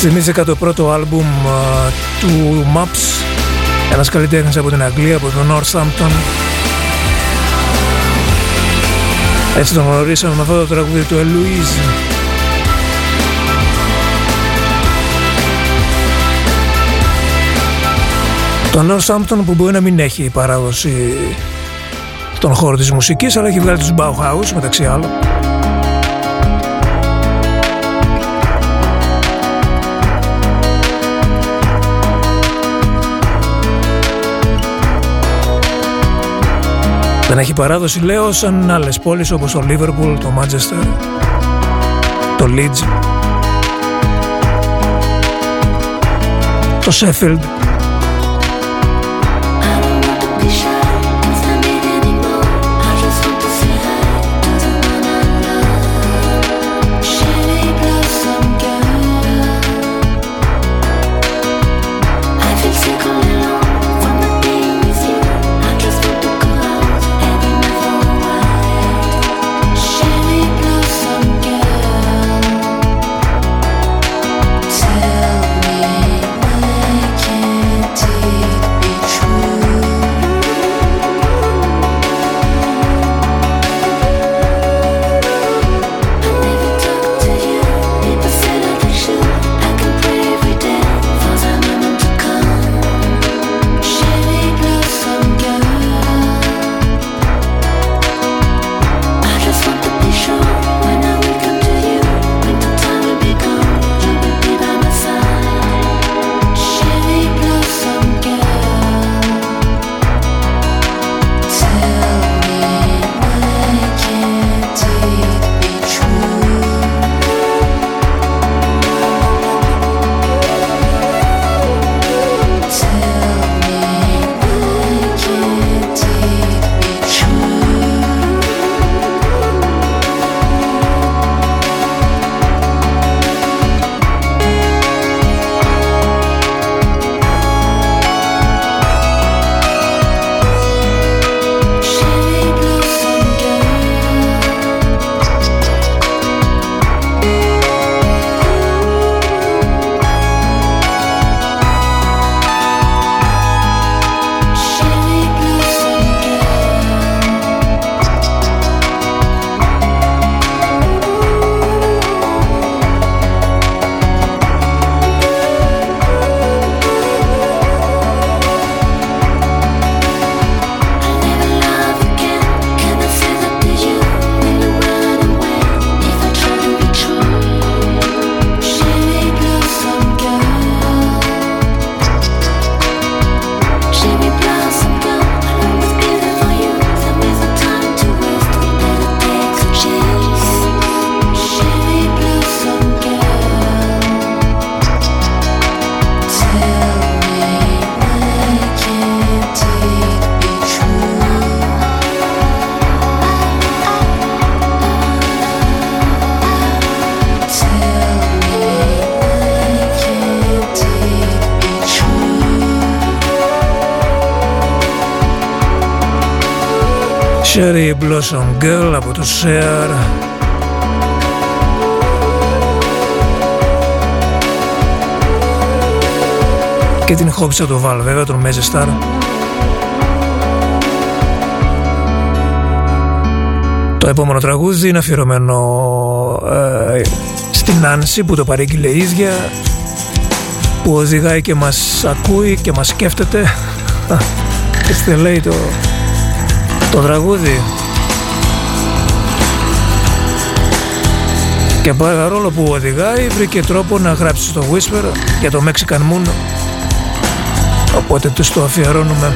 Θυμήθηκα το πρώτο άλμπουμ του Maps. Ένας καλλιτέχνης από την Αγγλία, από τον Northampton. Έτσι τον γνωρίσαμε με αυτό το τραγούδι του Eloise. Το Northampton που μπορεί να μην έχει παράδοση στον χώρο της μουσικής αλλά έχει βγάλει τους Bauhaus μεταξύ άλλων Δεν έχει παράδοση λέω σαν άλλες πόλεις όπως το Λιβερπουλ, το Μάντζεστερ, το Λίτζ, το Σέφιλντ. Cherry Blossom Girl από το Share και την χόψα το Val βέβαια τον Star Το επόμενο τραγούδι είναι αφιερωμένο ε, στην Άνση που το παρήγγειλε η ίδια που οδηγάει και μας ακούει και μας σκέφτεται. Και λέει το το τραγούδι. Και παρόλο που οδηγάει βρήκε τρόπο να γράψει στο Whisper για το Mexican Moon. Οπότε τους το αφιερώνουμε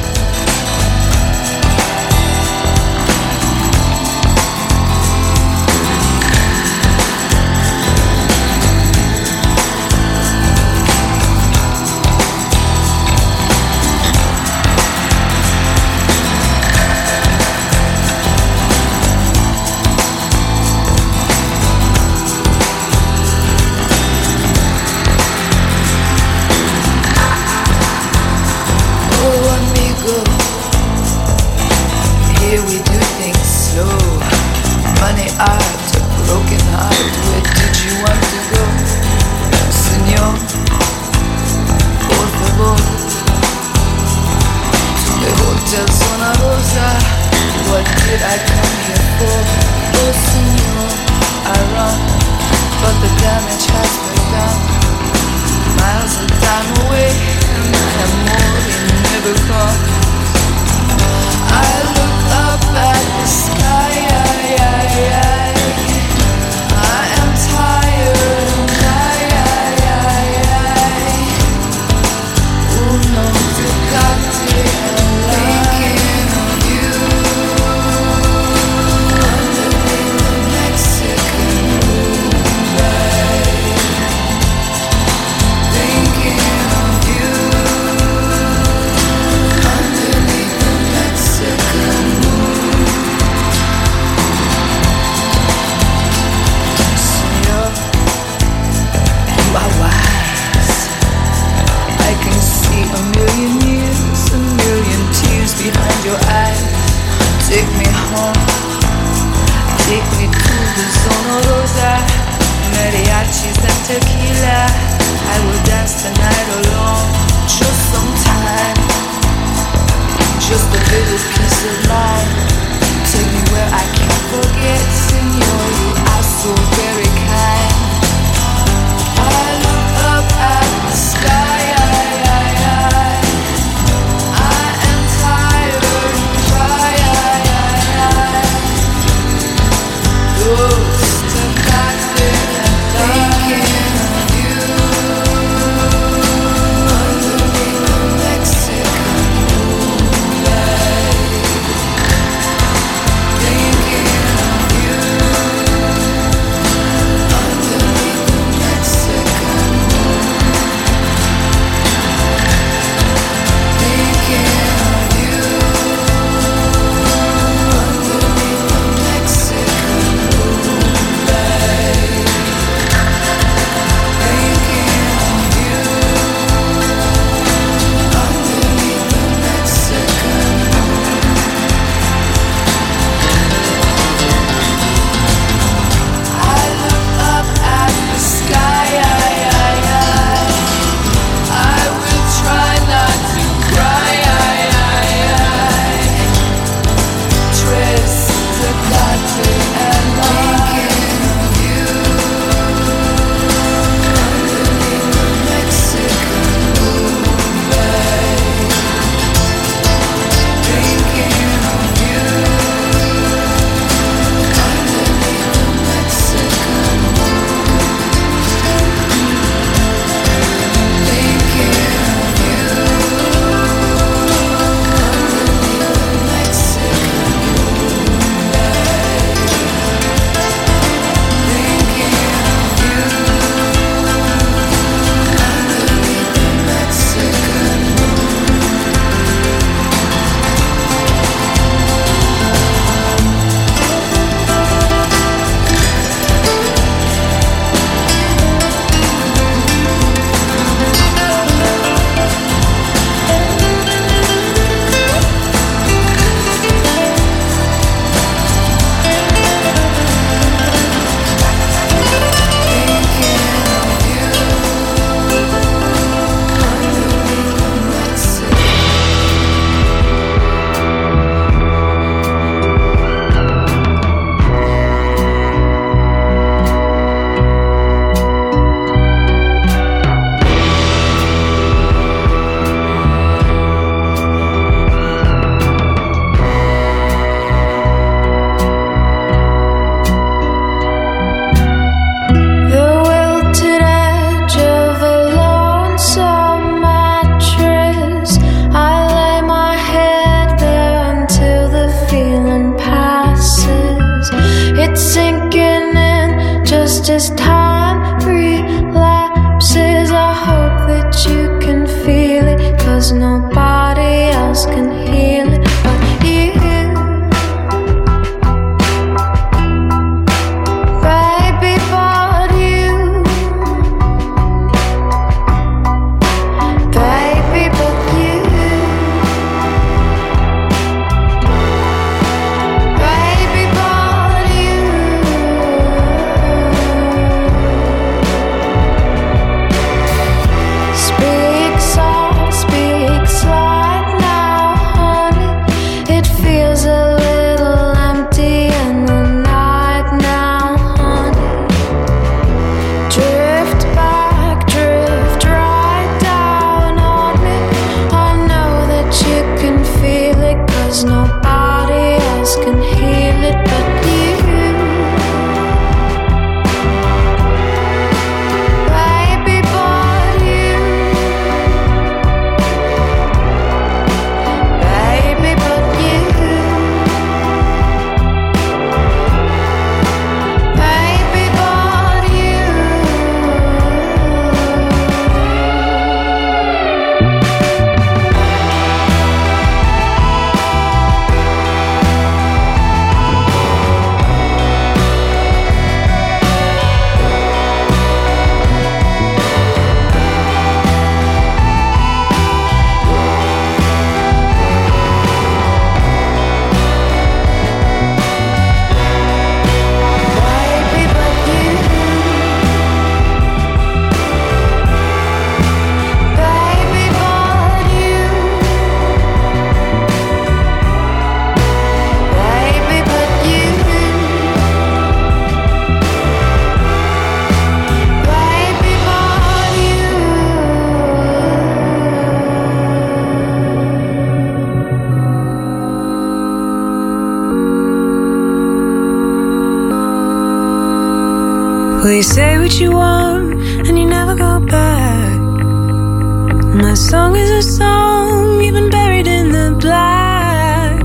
A song is a song, even buried in the black.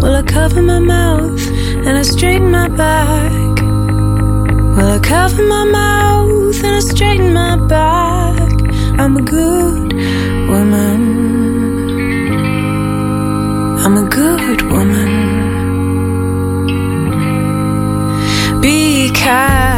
Will I cover my mouth and I straighten my back? Will I cover my mouth and I straighten my back? I'm a good woman. I'm a good woman. Be kind.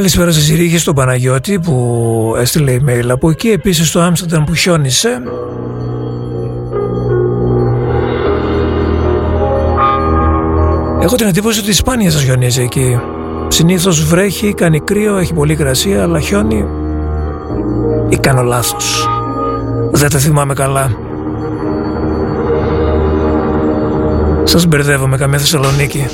Καλησπέρα σας, Ηρήγη στον Παναγιώτη που έστειλε email από εκεί επίσης στο Άμστερνταμ που χιόνισε. Έχω την εντύπωση ότι σπάνια σας χιονίζει εκεί. Συνήθως βρέχει, κάνει κρύο, έχει πολύ κρασία αλλά χιόνι ή κάνω λάθος. Δεν τα θυμάμαι καλά. Σας μπερδεύω με καμία Θεσσαλονίκη.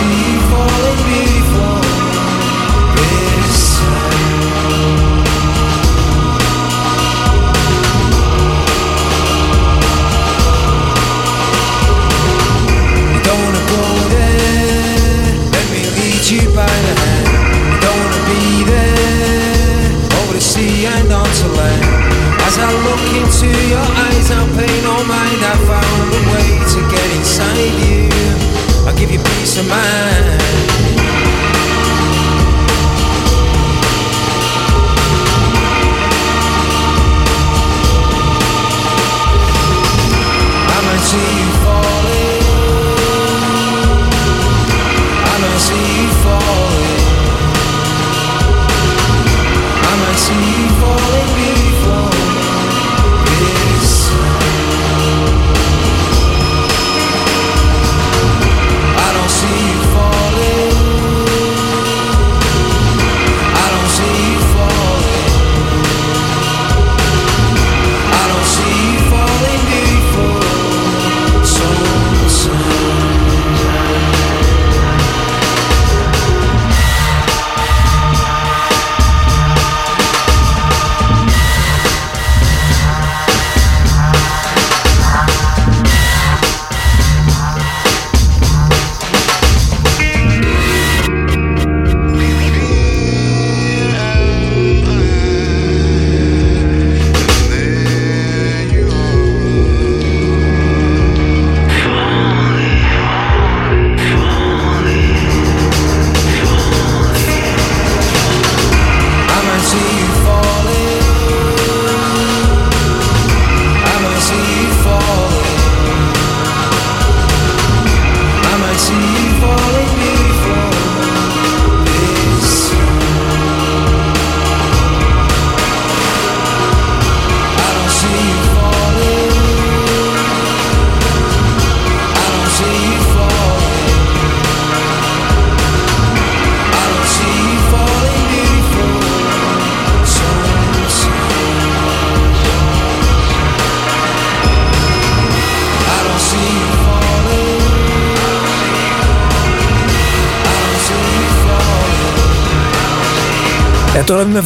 see you falling me.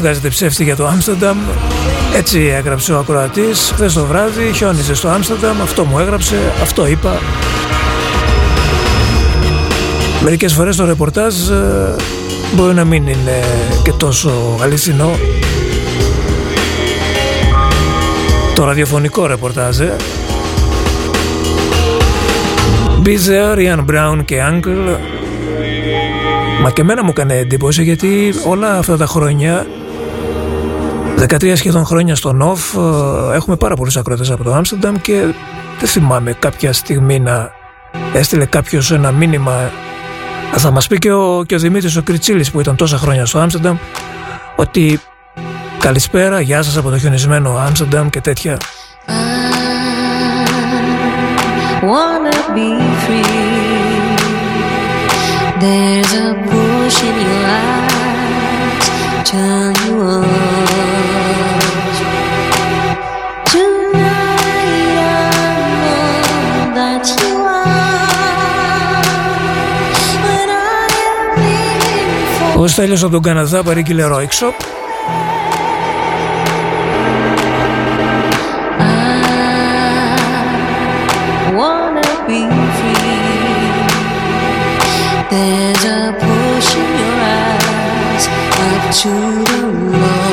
Βγάζετε ψεύτη για το Άμστερνταμ. Έτσι έγραψε ο ακροατής. Χθες το βράδυ χιόνιζε στο Άμστερνταμ. Αυτό μου έγραψε, αυτό είπα. Μερικές φορές το ρεπορτάζ ε, μπορεί να μην είναι και τόσο αληθινό. Το ραδιοφωνικό ρεπορτάζ, ε. Μπίζερ, Ιαν Μπράουν και Uncle Μα και εμένα μου έκανε εντύπωση γιατί όλα αυτά τα χρόνια 13 σχεδόν χρόνια στο ΝΟΦ έχουμε πάρα πολλούς ακρότες από το Άμστερνταμ και δεν θυμάμαι κάποια στιγμή να έστειλε κάποιος ένα μήνυμα. Θα μας πει και ο, και ο Δημήτρης ο Κριτσίλης που ήταν τόσα χρόνια στο Άμστερνταμ ότι καλησπέρα, γεια σας από το χιονισμένο Άμστερνταμ και τέτοια. Wanna be free. There's a push in your eyes, του μάθατε από είστε σε αυτό το Κανάτα, περί 주름에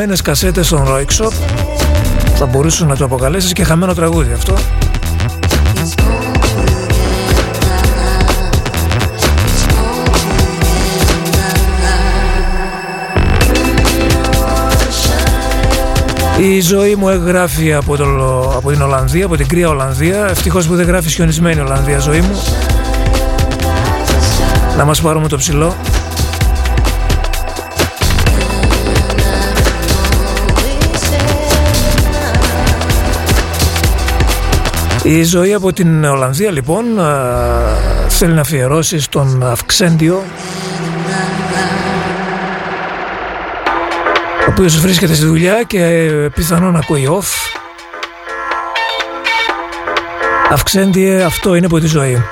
χαμένες κασέτες των Roixop θα μπορούσες να το αποκαλέσεις και χαμένο τραγούδι αυτό. Η ζωή μου γράφει από, το, από την Ολλανδία, από την κρύα Ολλανδία. Ευτυχώς που δεν γράφει χιονισμένη Ολλανδία ζωή μου. Να μας πάρουμε το ψηλό. Η ζωή από την Ολλανδία λοιπόν α, θέλει να αφιερώσει στον Αυξέντιο ο οποίος βρίσκεται στη δουλειά και πιθανόν ακούει off. Αυξέντιε αυτό είναι από τη ζωή.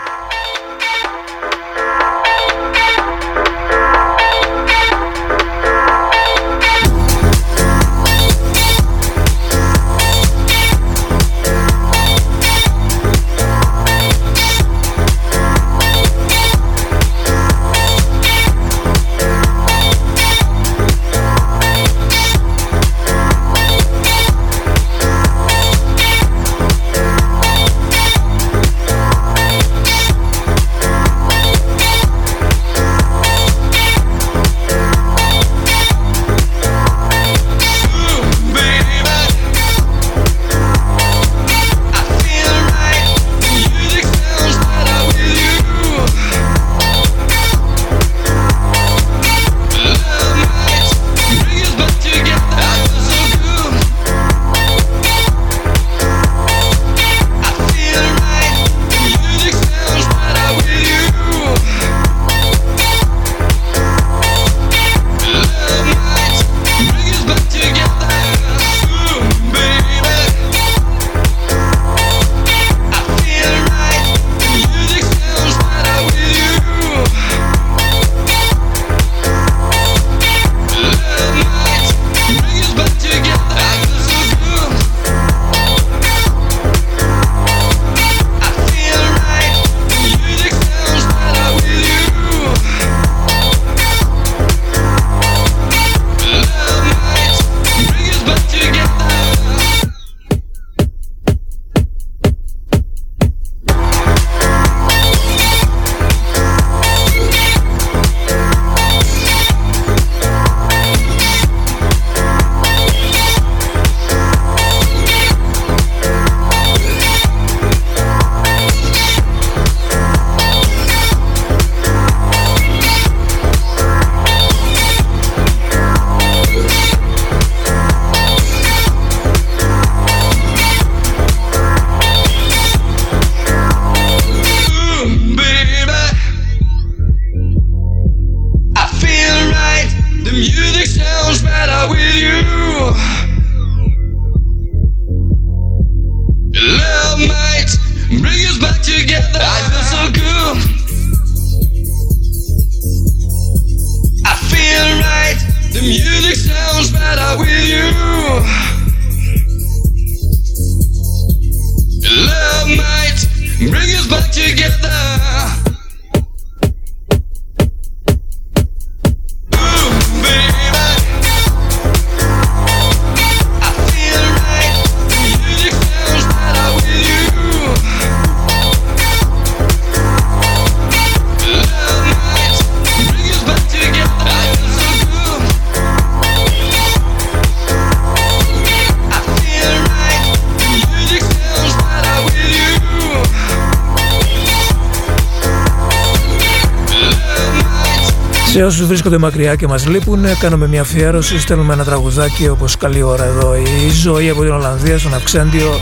Βρίσκονται μακριά και μας λείπουν, κάνουμε μια αφιέρωση, στέλνουμε ένα τραγουδάκι όπως καλή ώρα εδώ. Η ζωή από την Ολλανδία στον Αυξέντιο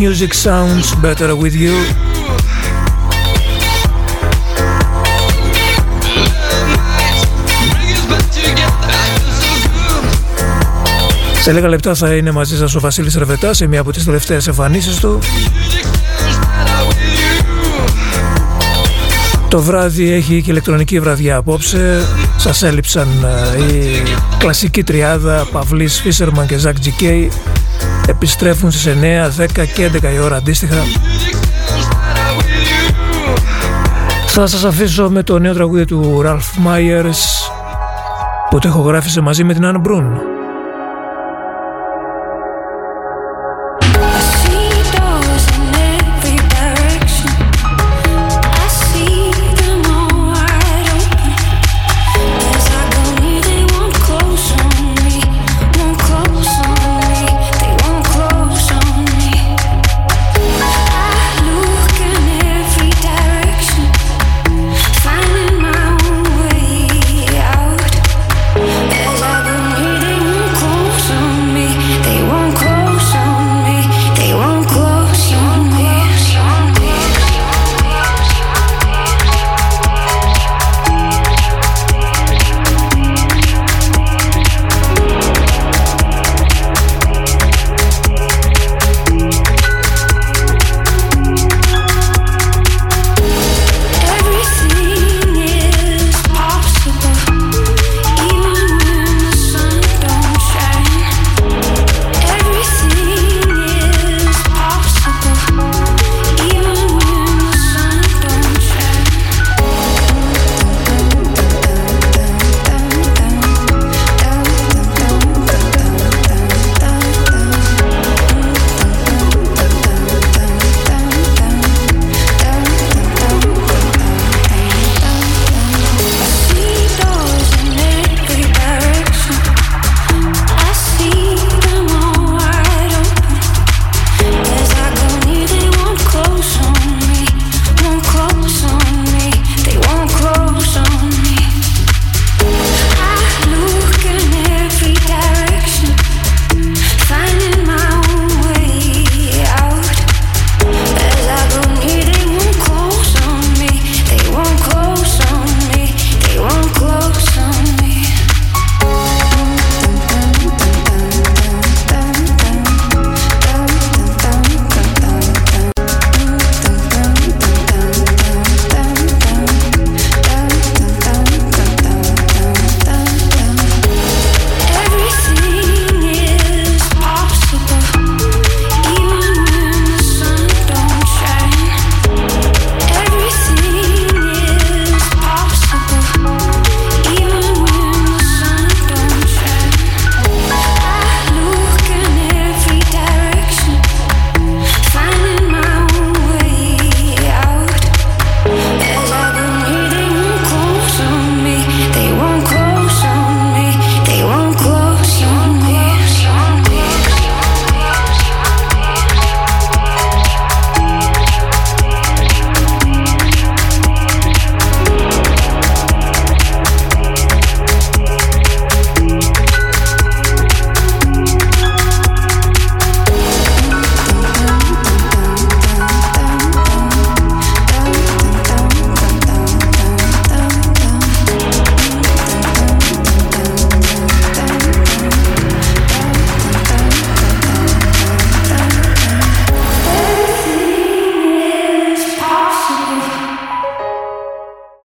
Music Sounds Better With You. Σε λίγα λεπτά θα είναι μαζί σας ο Βασίλης Ρεβετά σε μία από τις τελευταίες εμφανίσεις του Το βράδυ έχει και ηλεκτρονική βραδιά απόψε. Σας έλειψαν ε, η κλασική τριάδα Παυλής, Φίσερμαν και Ζακ Τζικέι. Επιστρέφουν στις 9, 10 και 11 η ώρα αντίστοιχα. Θα σας αφήσω με το νέο τραγούδι του Ralph Myers που το ηχογράφησε μαζί με την Anne Brun.